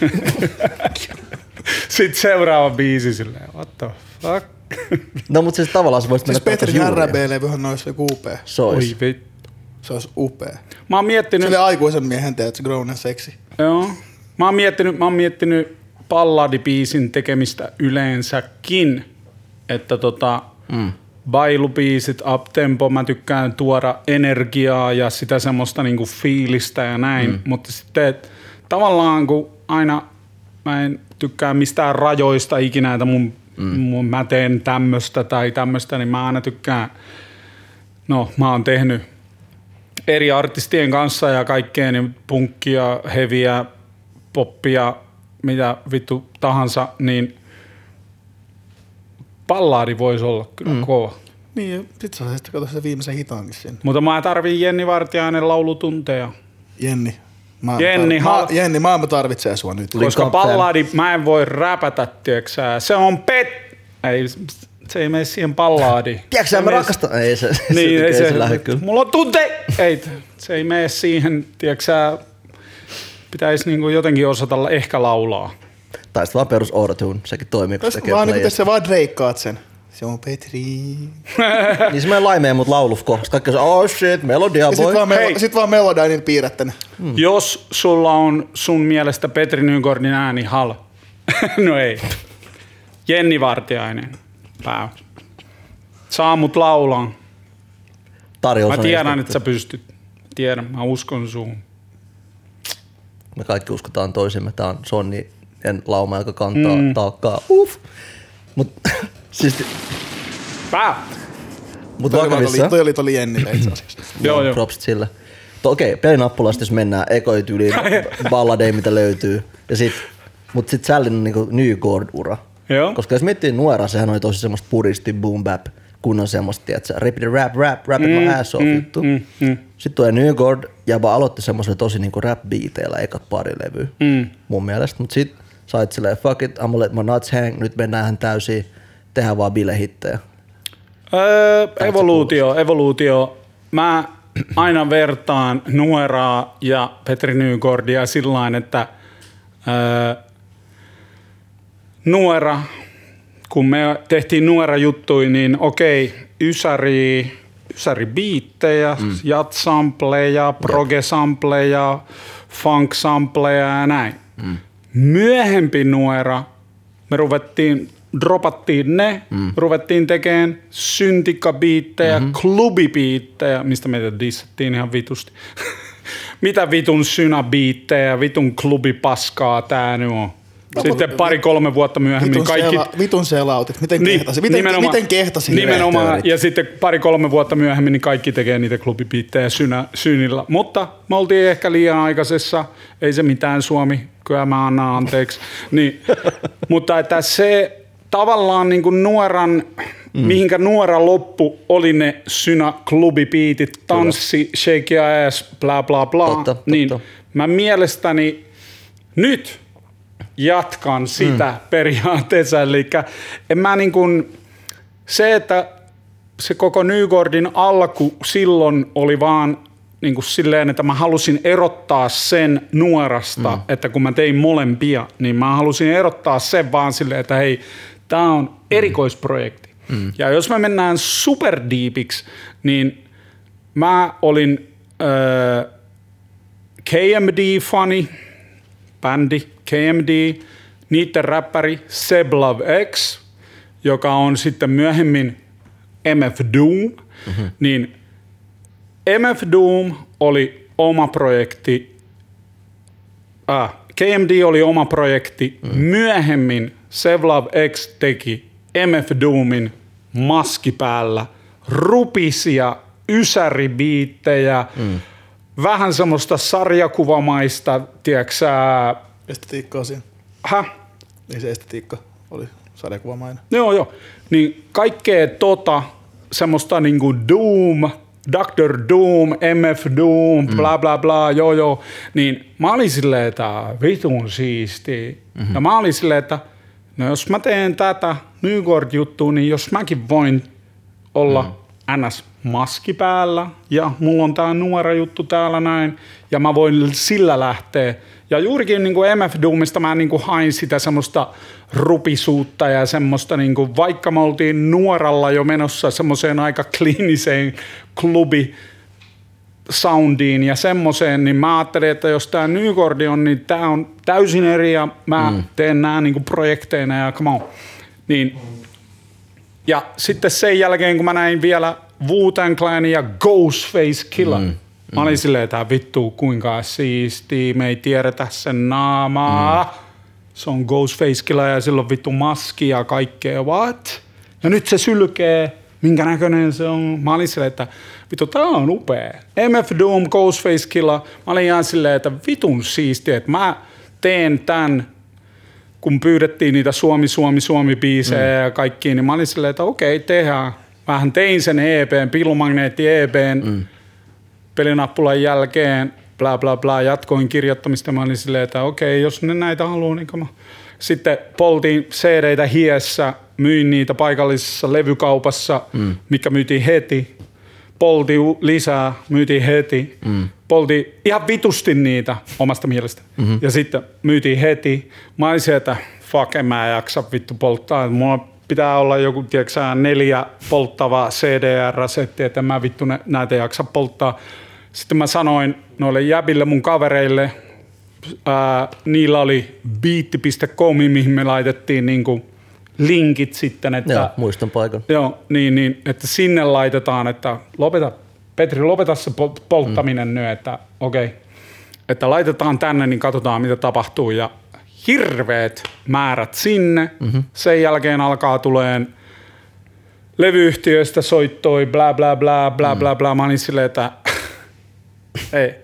Sitten seuraava biisi silleen, what the fuck?
No mutta siis tavallaan se voisi mennä
Siis Petrin
takaisin juuriin.
R&B-levyhän olisi joku upea.
Se
Oi
olisi.
vittu.
Se olisi upea.
Mä oon miettinyt,
Sille aikuisen miehen teet, se grown and sexy.
joo, mä oon miettinyt, mä oon miettinyt balladibiisin tekemistä yleensäkin, että tota, mm. bailubiisit, uptempo, mä tykkään tuoda energiaa ja sitä semmoista niinku fiilistä ja näin, mm. mutta sitten et, tavallaan kun aina mä en tykkää mistään rajoista ikinä, että mun, mm. mun, mä teen tämmöstä tai tämmöstä, niin mä aina tykkään, no mä oon tehnyt eri artistien kanssa ja kaikkea, niin punkkia, heviä, poppia, mitä vittu tahansa, niin ballaadi voisi olla kyllä mm. kova.
Niin, ja sit sä sitten katso se viimeisen hitaankin sinne.
Mutta mä tarviin Jenni Vartiainen laulutunteja.
Jenni. Mä,
Jenni,
tar-
hal-
mä, Jenni, maailma tarvitsee sua nyt.
Koska
kapteen.
ballaadi, mä en voi räpätä, tieksää. Se on pet... Ei, se ei mene siihen ballaadiin.
Tiedätkö
Se
sä, mä rakastan. Ei se, se,
Niin, ei
se,
se,
se lähde kyllä.
mulla on tunte! Ei, se ei mene siihen, tiedätkö pitäisi niinku jotenkin osata ehkä laulaa.
Tai sitten vaan perus autotune, sekin toimii, kun se tekee
vaan niinku tässä vaan dreikkaat sen. Se on Petri.
Niin se menee laimeen mut laulufko. Sitten kaikki on, oh shit, melodia
Ja sit
boy.
vaan, melo- sit vaan Melodynin piirrätte ne.
Mm. Jos sulla on sun mielestä Petri Nygårdin ääni hal. no ei. Jenni Vartiainen. Pää. Saa mut laulaa.
Tarjous
Mä
on
tiedän, että sä pystyt. Tiedän, mä uskon suun.
Me kaikki uskotaan toisimme. Tää on Sonni en lauma, joka kantaa mm. taakkaa. Uff. Mut siis,
Pää!
mut
Toi
vakavissa.
oli, toi oli, toi oli Jennille itse asiassa.
Joo, joo.
Propsit sille. To, okei, pelinappulasta jos mennään, ekoi tyyliin balladeja, mitä löytyy. Ja sit, mut sit Sällin on niinku Nygård-ura.
Joo.
Koska jos miettii Nuora, sehän oli tosi semmoista puristi boom bap, kun on semmoista, tiedätkö, rapid rap, rap, rap, mm, my ass off mm, juttu. Mm, mm. Sitten tulee Nygård, ja vaan aloitti semmoisella tosi niinku rap beateillä ekat pari levyä, mm. mun mielestä. Mut sit sait silleen, fuck it, I'm let my nuts hang, nyt mennään täysin, tehdään vaan bilehittejä.
Öö, evoluutio, evoluutio. Mä aina vertaan Nueraa ja Petri Nygårdia sillä että öö, Nuera, kun me tehtiin Nuera juttui, niin okei, Ysäri, Ysäri biittejä, mm. jatsampleja, progesampleja, funksampleja ja näin. Mm. Myöhempi Nuera, me ruvettiin, dropattiin ne, mm. ruvettiin tekemään syntikabiittejä, mm-hmm. klubibiittejä, mistä meitä dissattiin ihan vitusti. Mitä vitun synabiittejä, vitun klubipaskaa tää nyt on. Sitten pari-kolme vuotta myöhemmin
Vitun,
kaikki...
sela, vitun selautit. Miten
Niin,
kehtasi? Miten,
nimenomaan-
miten kehtasi?
Nimenomaan, ja sitten pari-kolme vuotta myöhemmin niin kaikki tekee niitä klubipiittejä synä, synillä. Mutta me oltiin ehkä liian aikaisessa, ei se mitään Suomi, kyllä mä annan anteeksi. Niin, mutta että se tavallaan niin kuin nuoran, mm. mihinkä nuora loppu oli ne synä klubipiitit, tanssi, shake your ass, bla bla bla.
Totta, totta.
Niin mä mielestäni nyt jatkan sitä mm. periaatteessa. Eli en mä niin kuin, se, että se koko Nygordin alku silloin oli vaan niin kuin silleen, että mä halusin erottaa sen nuorasta, mm. että kun mä tein molempia, niin mä halusin erottaa sen vaan silleen, että hei, tää on erikoisprojekti. Mm. Ja jos me mennään superdeepiksi, niin mä olin äh, KMD-fani, bändi KMD, niiden räppäri Seblav X, joka on sitten myöhemmin MF Doom, mm-hmm. niin MF Doom oli oma projekti, äh, KMD oli oma projekti, mm. myöhemmin Sevlav X teki MF Doomin maski päällä, rupisia ysäribiittejä, mm. vähän semmoista sarjakuvamaista, tiedätkö sä,
Estetiikka on siinä.
häh?
Ei se estetiikka oli sarjakuvamainen.
Joo, joo. Niin kaikkea tota, semmoista niinku Doom, Dr. Doom, MF Doom, bla bla bla, joo joo. Niin mä olin silleen, että vitun siisti. Mm-hmm. Ja mä olin silleen, että no jos mä teen tätä Nygord-juttua, niin jos mäkin voin olla mm. ns. Maski päällä ja mulla on tää nuora juttu täällä näin ja mä voin sillä lähteä. Ja juurikin niin kuin MF Doomista mä niin kuin hain sitä semmoista rupisuutta ja semmoista, niin kuin, vaikka me oltiin nuoralla jo menossa semmoiseen aika kliiniseen klubi soundiin ja semmoiseen, niin mä ajattelin, että jos tämä Nygordi on, niin tämä on täysin eri ja mä mm. teen nämä niin projekteina ja come on. Niin ja sitten sen jälkeen, kun mä näin vielä Wu-Tang Clan ja Ghostface Killa, mm. mä olin silleen, että vittu kuinka siistiä, me ei tiedetä sen naamaa. Mm. Se on Ghostface Killa ja sillä on vittu maski ja kaikkea, what? Ja nyt se sylkee, minkä näköinen se on. Mä olin silleen, että vittu tää on upea. MF Doom, Ghostface Killa, mä olin ihan silleen, että vitun siistiä, että mä teen tän kun pyydettiin niitä Suomi, Suomi, Suomi biisejä mm. ja kaikki, niin mä olin silleen, että okei, tehdään. Vähän tein sen EPn, Pillumagneetti EPn mm. pelinappulan jälkeen, bla bla bla, jatkoin kirjoittamista. Mä olin silleen, että okei, jos ne näitä haluaa, niin mä... Sitten poltiin CD-tä hiessä, myin niitä paikallisessa levykaupassa, mm. mikä myytiin heti. Polti lisää, myytiin heti. Mm. Polti ihan vitusti niitä omasta mielestä. Mm-hmm. Ja sitten myytiin heti. Mä olisin, että fuck, en mä jaksa vittu polttaa. Mulla pitää olla joku, tiedätkö neljä polttavaa CDR-settiä, että mä vittu ne, näitä jaksa polttaa. Sitten mä sanoin noille jäbille mun kavereille, ää, niillä oli beat.com, mihin me laitettiin niinku linkit sitten, että
Joo, muistan paikan.
Joo, niin, niin, että sinne laitetaan, että lopeta, Petri, lopeta se pol- polttaminen mm. nyt, että okei, okay, että laitetaan tänne, niin katsotaan mitä tapahtuu ja hirveät määrät sinne. Mm-hmm. Sen jälkeen alkaa tuleen levyyhtiöistä soittoi, bla bla bla bla bla bla. Mä olin silleen, että ei,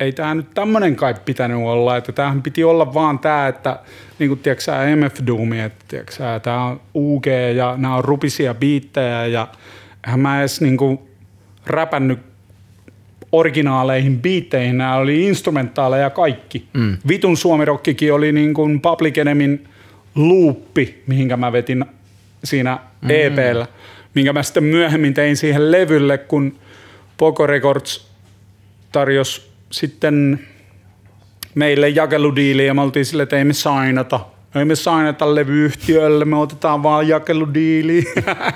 ei tämä nyt tämmöinen kai pitänyt olla, että tämähän piti olla vaan tämä, että niin kuin tiedätkö MF Doomi, että tiedätkö tämä on UG ja nämä on rupisia biittejä ja eihän mä edes niin kuin räpännyt originaaleihin biitteihin, nämä oli instrumentaaleja ja kaikki. Mm. Vitun suomirokkikin oli niin kuin Public Enemyn luuppi, mihinkä mä vetin siinä mm. EPllä, minkä mä sitten myöhemmin tein siihen levylle, kun Poco Records tarjosi sitten meille jakeludiili ja me oltiin silleen, että ei me sainata. Ei me sainata levyyhtiölle, me otetaan vaan jakeludiili.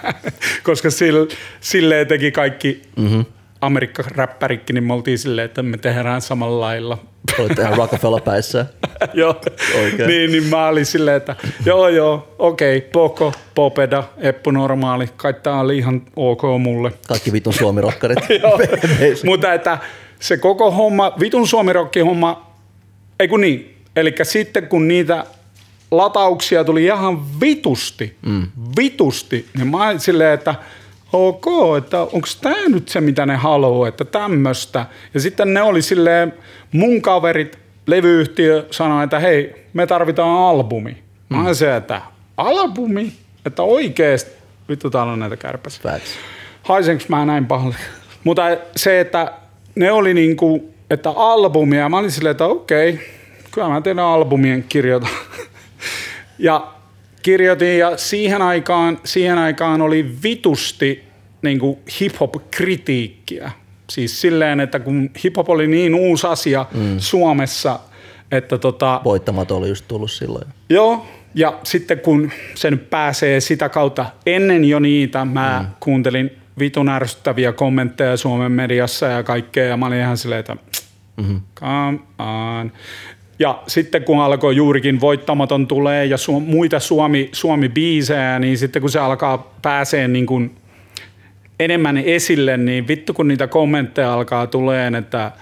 Koska sille, silleen teki kaikki mm-hmm. Amerikka-räppärikin, niin me oltiin silleen, että me tehdään samalla lailla.
Olit ihan Rockefeller-päissä.
joo,
Oikein.
niin, niin mä olin silleen, että joo joo, okei, okay, Poko, Popeda, Eppu Normaali, kai tää oli ihan ok mulle.
Kaikki vitun suomirokkarit.
Joo, mutta että se koko homma, vitun suomirokki homma, ei kun niin, eli sitten kun niitä latauksia tuli ihan vitusti, mm. vitusti. Niin mä olin silleen, että ok, että onko tämä nyt se, mitä ne haluaa, että tämmöistä. Ja sitten ne oli silleen, mun kaverit, levyyhtiö sanoi, että hei, me tarvitaan albumi. Mä olin se, että albumi? Että oikeesti, vittu täällä on näitä kärpäsiä. Haisenko mä näin pahalle? Mutta se, että ne oli niinku, että albumia, mä olin silleen, että okei, kyllä mä teidän albumien kirjoitan. ja kirjoitin ja siihen aikaan, siihen aikaan oli vitusti niinku hip-hop-kritiikkiä. Siis silleen, että kun hip-hop oli niin uusi asia mm. Suomessa, että tota,
Voittamaton oli just tullut silloin.
Joo, ja sitten kun se nyt pääsee sitä kautta, ennen jo niitä mä mm. kuuntelin vitun ärsyttäviä kommentteja Suomen mediassa ja kaikkea, ja mä olin ihan silleen, että mm-hmm. come on. Ja sitten kun alkoi juurikin Voittamaton tulee ja su- muita Suomi, Suomi-biisejä, niin sitten kun se alkaa pääsee niin kuin enemmän esille, niin vittu kun niitä kommentteja alkaa tuleen, että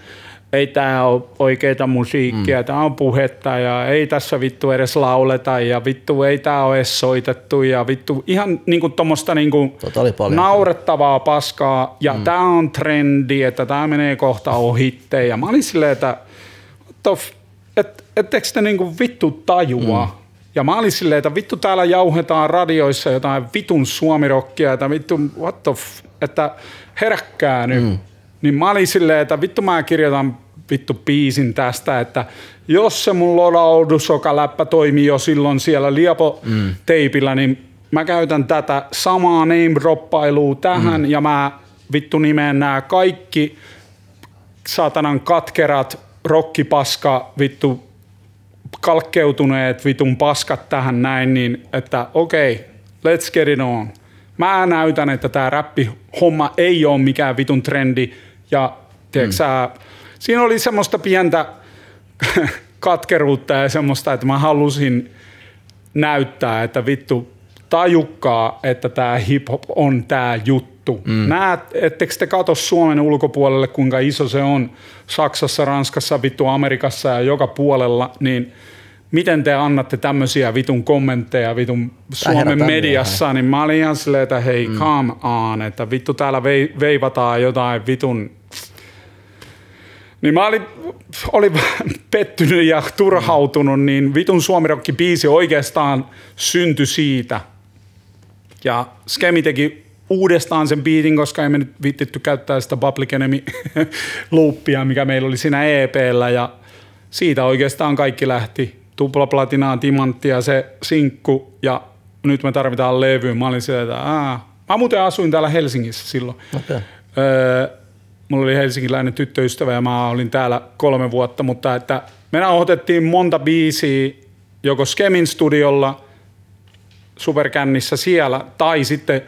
ei tämä ole oikeita musiikkia, mm. tämä on puhetta ja ei tässä vittu edes lauleta ja vittu ei tämä ole edes soitettu ja vittu ihan niinku tuommoista niinku
Tota
naurettavaa paskaa ja mm. tämä on trendi, että tämä menee kohta ohitte ja mä olin silleen, että what the f- et, ettekö te niinku vittu tajua? Mm. Ja mä olin silleen, että vittu täällä jauhetaan radioissa jotain vitun suomirokkia, että vittu what the f- että heräkkää nyt. Mm. Niin mä olin silleen, että vittu mä kirjoitan vittu biisin tästä, että jos se mun lodaudusoka-läppä toimii jo silloin siellä Liepo-teipillä, niin mä käytän tätä samaa name-droppailua tähän mm. ja mä vittu nimeen nämä kaikki saatanan katkerat, rokkipaska, vittu kalkkeutuneet vitun paskat tähän näin, niin että okei, okay, let's get it on. Mä näytän, että tämä räppi-homma ei ole mikään vitun trendi ja tiedätkö, mm. sä, siinä oli semmoista pientä katkeruutta ja semmoista, että mä halusin näyttää, että vittu tajukkaa, että tämä hip-hop on tämä juttu. Mm. Näet, ettekö te katso Suomen ulkopuolelle, kuinka iso se on Saksassa, Ranskassa, vittu Amerikassa ja joka puolella, niin miten te annatte tämmöisiä vitun kommentteja vitun Suomen mediassa, niin mä olin ihan silleen, että hei, mm. come on, että vittu täällä vei, veivataan jotain vitun niin mä olin, olin pettynyt ja turhautunut, niin vitun suomirokki biisi oikeastaan syntyi siitä. Ja Skemi teki uudestaan sen biitin, koska emme nyt vittitty käyttää sitä Public Enemy loopia, mikä meillä oli siinä EPllä ja siitä oikeastaan kaikki lähti. Tuplaplatinaa, timanttia, se sinkku ja nyt me tarvitaan levy. Mä olin sieltä, että Aa. mä muuten asuin täällä Helsingissä silloin.
Okay.
Öö, mulla oli helsinkiläinen tyttöystävä ja mä olin täällä kolme vuotta, mutta että me nauhoitettiin monta biisiä joko Skemin studiolla, superkännissä siellä, tai sitten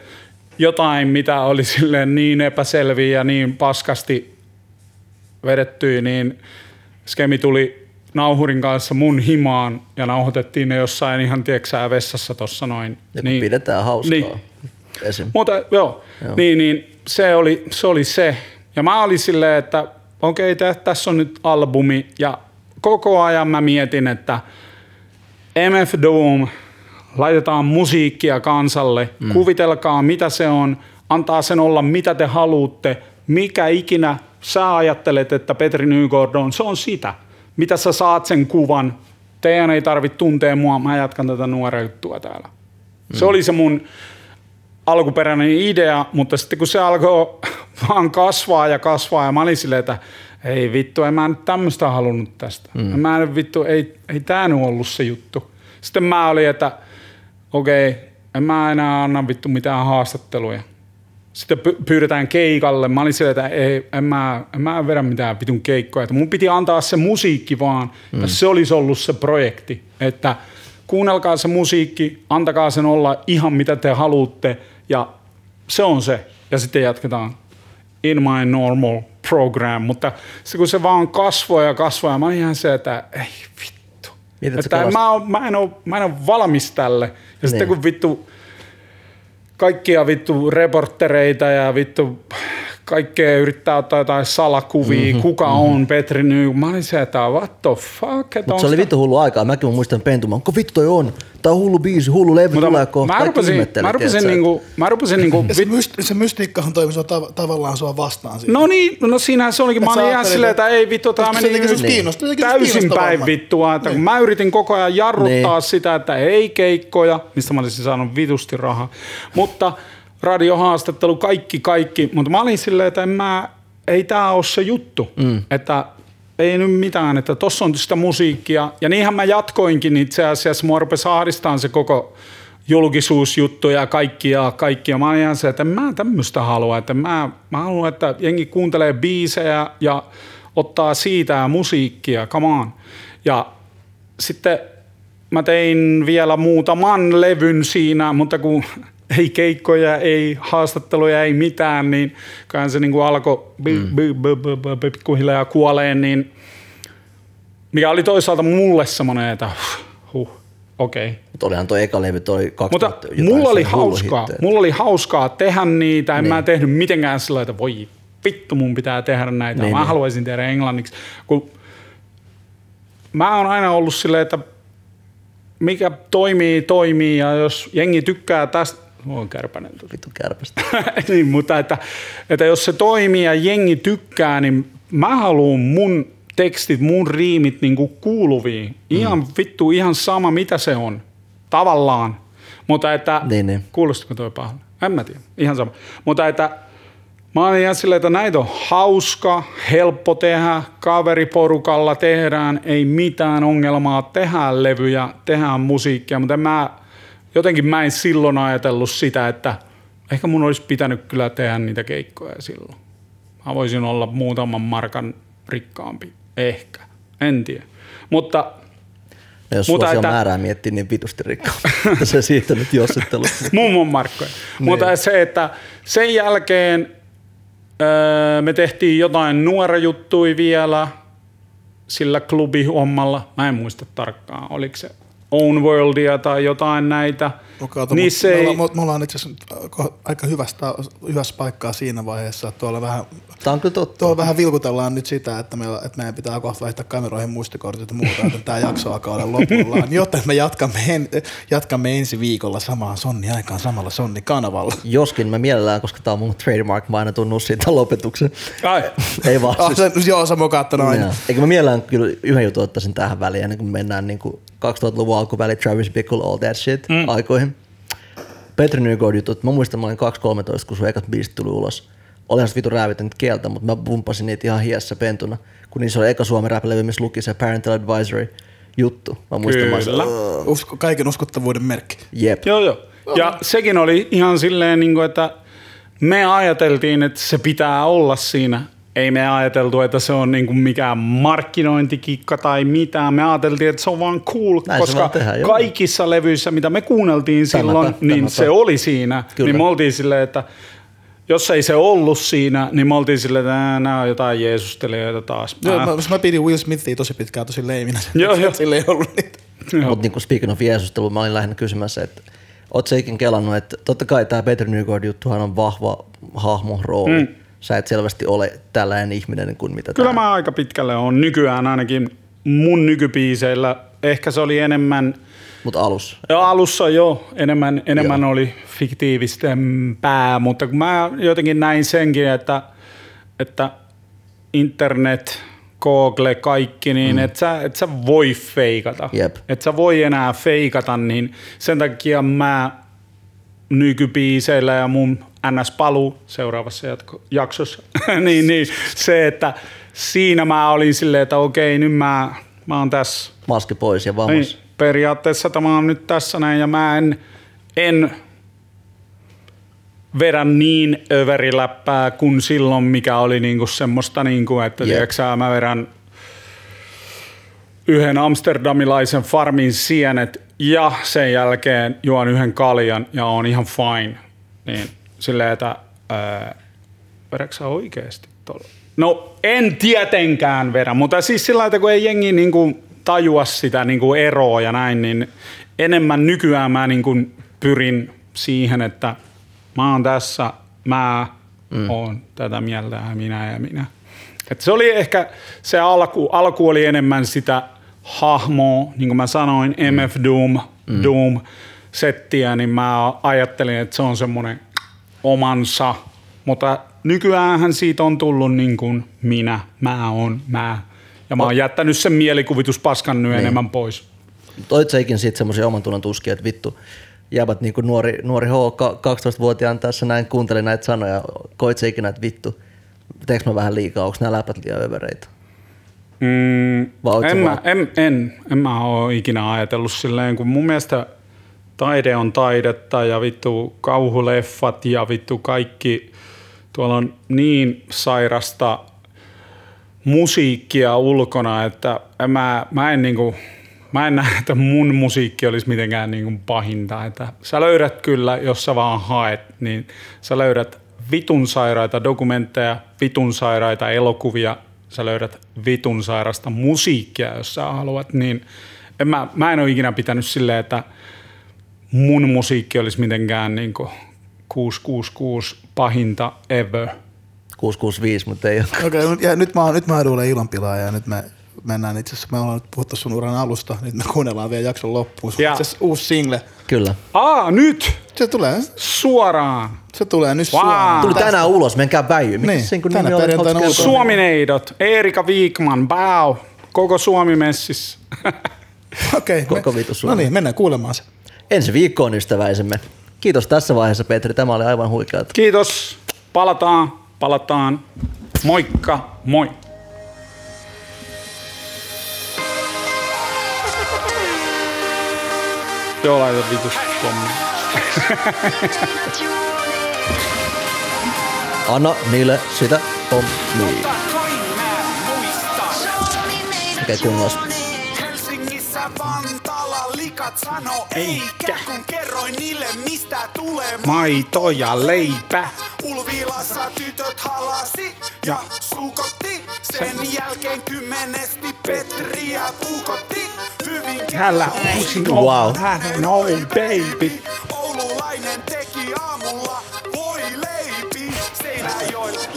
jotain, mitä oli silleen niin epäselviä ja niin paskasti vedettyä, niin Skemi tuli nauhurin kanssa mun himaan ja nauhoitettiin ne jossain ihan tieksää vessassa tossa noin.
Ja kun pidetään hauskaa.
Niin.
Esim.
Mutta Joo.
joo.
Niin, niin se, oli, se oli se. Ja mä olin silleen, että okei, okay, tässä on nyt albumi. Ja koko ajan mä mietin, että MF Doom, laitetaan musiikkia kansalle, mm. kuvitelkaa mitä se on, antaa sen olla mitä te haluatte, mikä ikinä sä ajattelet, että Petri Nygård on, se on sitä. Mitä sä saat sen kuvan, teidän ei tarvitse tuntea mua, mä jatkan tätä nuorea juttua täällä. Mm. Se oli se mun alkuperäinen idea, mutta sitten kun se alkoi vaan kasvaa ja kasvaa ja mä olin silleen, että ei vittu, en mä nyt tämmöistä halunnut tästä. Mm. Mä en vittu, ei, ei tää nyt ollut se juttu. Sitten mä olin, että okei, okay, en mä enää anna vittu mitään haastatteluja. Sitten py- pyydetään keikalle. Mä olin silleen, että ei, en, mä, en mä vedä mitään vitun keikkoja. Että mun piti antaa se musiikki vaan. Mm. Ja se olisi ollut se projekti. Että kuunnelkaa se musiikki, antakaa sen olla ihan mitä te haluatte. Ja se on se. Ja sitten jatketaan in my normal program. Mutta se, kun se vaan kasvoi ja kasvoi, ja mä olin ihan se, että ei vittu.
Mietit
Että
kovasti?
mä, oon, mä, en ole, mä en ole valmis tälle. Ja sitten
Niin.
kun vittu kaikkia vittu reporttereita ja vittu kaikkea yrittää ottaa jotain salakuvia, mm-hmm, kuka mm-hmm. on Petri Nyy. Mä olin se, että what the fuck. Että
Mutta se oli vittu hullu aikaa. Mäkin muistan pentumaan, onko vittu toi on? Tää on hullu biisi, hullu levy
Mutta
tulee kohta.
mä rupesin, mä rupesin, niinku, mä rupesin niinku,
Ja se,
vit-
myst- se mystiikkahan toimi sua tav- tavallaan sua vastaan siinä.
No niin, no siinähän se olikin. Mä olin ihan silleen, että ei vittu, tää meni
teki sut
täysin päin vittua. Että kun mä yritin koko ajan jarruttaa
Niin.
sitä, että ei keikkoja, mistä mä olisin saanut vitusti rahaa. Mutta radiohaastattelu, kaikki, kaikki. Mutta mä olin silleen, että en mä, ei tää ole se juttu. Mm. Että ei nyt mitään, että tossa on sitä musiikkia. Ja niinhän mä jatkoinkin itse asiassa. Mua rupesi ahdistaan se koko julkisuusjuttu ja kaikki ja kaikki. Ja mä olin ihan se, että en mä tämmöistä halua. Että mä, mä haluan, että jengi kuuntelee biisejä ja ottaa siitä musiikkia, come on. Ja sitten mä tein vielä muutaman levyn siinä, mutta kun ei keikkoja, ei haastatteluja, ei mitään, niin kai se niin alkoi pikkuhiljaa kuoleen, niin mikä oli toisaalta mulle semmoinen, että huh, okei. Okay.
Mutta olihan toi eka levy, toi 2000
Mutta mulla oli hauskaa, mulla oli hauskaa tehdä niitä, en
Niin.
mä tehnyt mitenkään sillä että voi vittu mun pitää tehdä näitä,
Niin,
mä
niin.
haluaisin tehdä englanniksi. Kun mä oon aina ollut silleen, että mikä toimii, toimii ja jos jengi tykkää tästä, on kärpänen tuli.
Vittu kärpästä.
niin, mutta että, että jos se toimii ja jengi tykkää, niin mä haluan mun tekstit, mun riimit niinku kuuluviin. Ihan mm. vittu, ihan sama mitä se on. Tavallaan. Mutta että,
Niin, niin.
kuulostiko toi pahalle? En mä tiedä, ihan sama. Mutta että mä olin ihan silleen, että näitä on hauska, helppo tehdä, kaveriporukalla tehdään, ei mitään ongelmaa, tehdään levyjä, tehdään musiikkia, mutta en mä, jotenkin mä en silloin ajatellut sitä, että ehkä mun olisi pitänyt kyllä tehdä niitä keikkoja silloin. Mä voisin olla muutaman markan rikkaampi, ehkä, en tiedä. Mutta
Ja jos
Mutta että-
määrää miettii, niin vitusti rikkaa. se siitä nyt jossittelu.
mummon markkoja. Mutta se, että sen jälkeen öö, me tehtiin jotain nuorajuttuja vielä sillä klubihommalla. Mä en muista tarkkaan, oliko se Own Worldia tai jotain näitä.
Okay,
niin
Niissä
se
me,
ei,
ollaan, me ollaan itse asiassa ko- aika hyvästä, hyvässä paikkaa siinä vaiheessa, että tuolla vähän,
Tämä on kyllä totta.
tuolla vähän vilkutellaan nyt sitä, että, meillä, että meidän pitää kohta vaihtaa kameroihin muistikortit ja muuta, että tämä jakso alkaa olla lopullaan, joten me jatkamme, en, jatkamme ensi viikolla samaan Sonni aikaan samalla Sonni kanavalla.
Joskin mä mielellään, koska tää on mun trademark, mä aina tunnun siitä lopetuksen.
ai,
Ei vaan.
Ah,
siis-
se, joo, sä mokaat tän aina.
Eikö mä mielellään kyllä yhden jutun ottaisin tähän väliin, ennen kuin mennään niin kuin 2000-luvun alkuväli, Travis Bickle, all that shit, mm. aikoihin. Petri Nygård jutut, mä muistan, mä olin 2-13, kun sun ekat biisit tuli ulos. Olihan se vitu räävitänyt kieltä, mutta mä pumpasin niitä ihan hiessä pentuna, kun niissä oli eka Suomen rap-levy, missä luki se Parental Advisory juttu. Mä muistan, mä
Kyllä.
olisin,
Usko, kaiken uskottavuuden merkki.
jep.
Joo, joo. Ja sekin oli ihan silleen, niin että me ajateltiin, että se pitää olla siinä. Ei me ajateltu, että se on niin kuin mikään markkinointikikka tai mitään. Me ajateltiin, että se on vaan cool,
Näin
koska
vaan tehdään, joo.
kaikissa levyissä, mitä me kuunneltiin silloin, niin
tämäpä.
se oli siinä.
Kyllä.
Niin me oltiin silleen, että jos ei se ollut siinä, niin me oltiin silleen, että nämä on jotain jeesustelijoita taas.
Joo,
Mä-
mä, pidin Will Smithia tosi pitkään tosi leiminä.
Joo, joo.
Sillä ei ollut niitä.
Joo.
Mutta niin speaking of Jeesustelu, mä olin lähinnä kysymässä, että oot sä ikin kelannut, että totta kai tämä Petri Nygård juttuhan on vahva hahmo, rooli. Mm. Sä et selvästi ole tällainen ihminen kuin mitä
Kyllä
tää.
mä aika pitkälle on nykyään ainakin mun nykybiiseillä. Ehkä se oli enemmän,
Mutta alus.
jo alussa jo enemmän, enemmän
Joo.
oli fiktiivistempää, mutta kun mä jotenkin näin senkin, että, että internet, Google, kaikki, niin mm. et, sä, et sä voi feikata.
Jep.
Et sä voi enää feikata, niin sen takia mä nykybiiseillä ja mun NS-paluu seuraavassa jatko- jaksossa, niin, niin se, että siinä mä olin silleen, että okei, nyt mä, mä oon tässä.
Maski pois ja
Niin,
vamos.
periaatteessa tämä on nyt tässä näin ja mä en, en vedä niin överiläppää kuin silloin, mikä oli niinku semmoista, niinku, että
Jep.
tiedätkö mä vedän yhden amsterdamilaisen farmin sienet ja sen jälkeen juon yhden kaljan ja on ihan fine. Niin silleen, että ää, vedätkö sä oikeesti tuolla? No en tietenkään vedä, mutta siis sillä lailla, että kun ei jengi niinku tajua sitä niinku eroa ja näin, niin enemmän nykyään mä niinku pyrin siihen, että mä oon tässä, mä mm. on tätä mieltä ja minä ja minä. Et se oli ehkä, se alku, alku oli enemmän sitä hahmoa, niin kuin mä sanoin, MF Doom, mm. Doom settiä, niin mä ajattelin, että se on semmoinen omansa. Mutta nykyäänhän siitä on tullut niin kuin minä, mä on, mä. Ja mä oon jättänyt sen mielikuvituspaskan nyt niin. enemmän pois.
Toit sä ikin siitä semmoisia oman tunnon tuskia, että vittu, jäävät niinku nuori, nuori H, 12-vuotiaan tässä näin, kuunteli näitä sanoja, koit sä ikinä, että vittu, teekö mä vähän liikaa, onko nämä läpät liian övereitä?
Mm, en, mä, en, en, en mä ole ikinä ajatellut silleen, kun mun mielestä taide on taidetta ja vittu kauhuleffat ja vittu kaikki, tuolla on niin sairasta musiikkia ulkona, että mä, mä en niinku, mä en näe, että mun musiikki olisi mitenkään niinku pahinta. Että sä löydät kyllä, jos sä vaan haet, niin sä löydät vitun sairaita dokumentteja, vitun sairaita elokuvia, sä löydät vitun sairasta musiikkia, jos sä haluat, niin en mä, mä en ole ikinä pitänyt silleen, että mun musiikki olisi mitenkään niin 666 pahinta ever.
665, mutta ei ole.
Okei, okay, ja nyt mä, nyt mä eduulen ilonpilaa ja nyt me mennään itse asiassa, me ollaan nyt puhuttu sun uran alusta, nyt me kuunnellaan vielä jakson loppuun. Se on uusi single.
Kyllä.
Aa, nyt!
Se tulee.
Suoraan.
Se tulee nyt
Wow.
suoraan.
Tuli
Tästä.
tänään ulos, menkää väijy. Mikä
Niin,
sen kun
tänä perjantaina ulos.
Suomineidot, Erika Wigman, Bau, koko Suomi messissä.
Okei. Okay,
Koko vitu
No
Suomi.
niin, mennään kuulemaan se.
Ensi viikkoon ystäväisemme. Kiitos tässä vaiheessa Petri, tämä oli aivan huikeaa.
Kiitos, palataan, palataan. Moikka, moi. Joo, laita vitus pommi.
Anna niille sitä pommia. Okei, kunnos.
Helsingissä Vantaalla likat sano eikä kun kerroin niille mistä tulee
Maito ja leipä.
Ulvilassa tytöt halasi ja suukotti Sen jälkeen kymmenesti Petriä puukotti Hyvin
Täällä uusin
Wow.
hänen oi baby.
Oululainen teki aamulla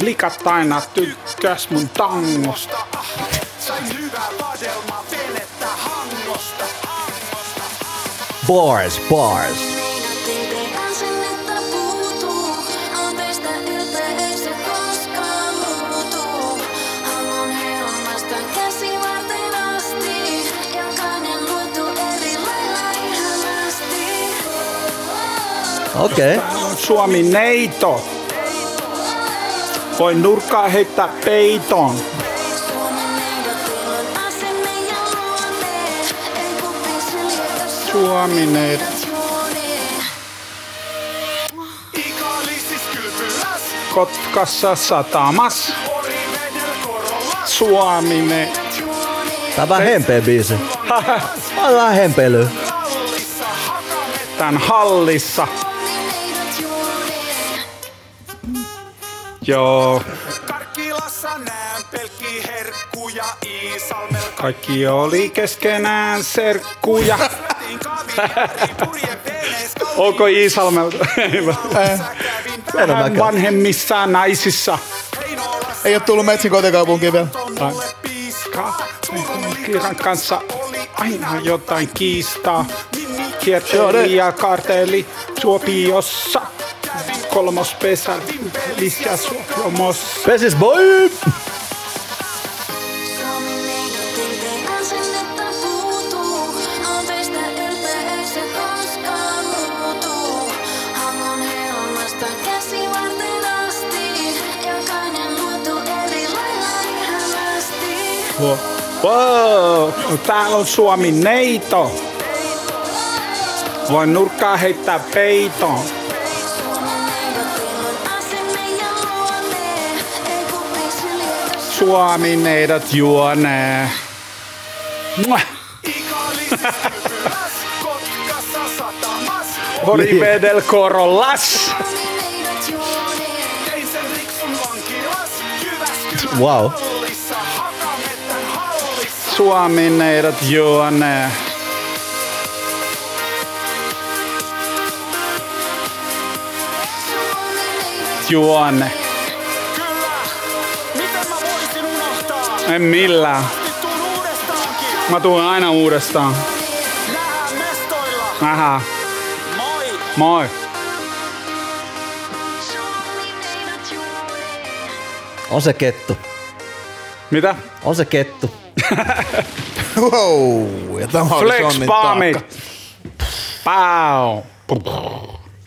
Likat aina tykkäs mun tangosta.
Sain hyvää hangosta
Bars, bars. Okei. Okay.
Suomi neito. Voin nurkkaa heittää peiton. Suomi neito.
Ikaalisis kylpyläs
Kotkassa satamas.
Orivedel korolla
Suomi ne.
Tää on vähän hempeä biisi. Tää on vähän
Tän hallissa. Joo,
Karkkilassa näen pelkki herkkuja Iisalmel
kaikki oli keskenään serkkuja. Onko Iisalmelta?
kävin
En oo
Vähän
mäkään.
vanhemmissa naisissa.
Ei ole tullut Metsin kotikaupunkiin vielä.
Kiran kanssa aina jotain kiistaa. Kierteli ja karteli Suopiossa. Kolmospesä lisää Suomossa.
Pesis boy!
Wow, täällä on Suomi neito. Voin nurkkaa heittää peiton. Suomi neidot juonee. Mua.
Satamas
Orivedel korollas.
Wow.
Suomi neidot juonee. Juone. En millään. Mä tuun aina uudestaan. Nähdään.
Moi!
Moi.
On se kettu.
Mitä?
On se kettu.
Wow, ja tämä oli
Flex
Sonnin
Palmit.
taakka.
Pau.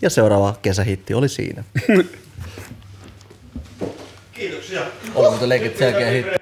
Ja seuraava kesähitti oli siinä.
Kiitoksia.
Oli muuten legit selkeä hitti.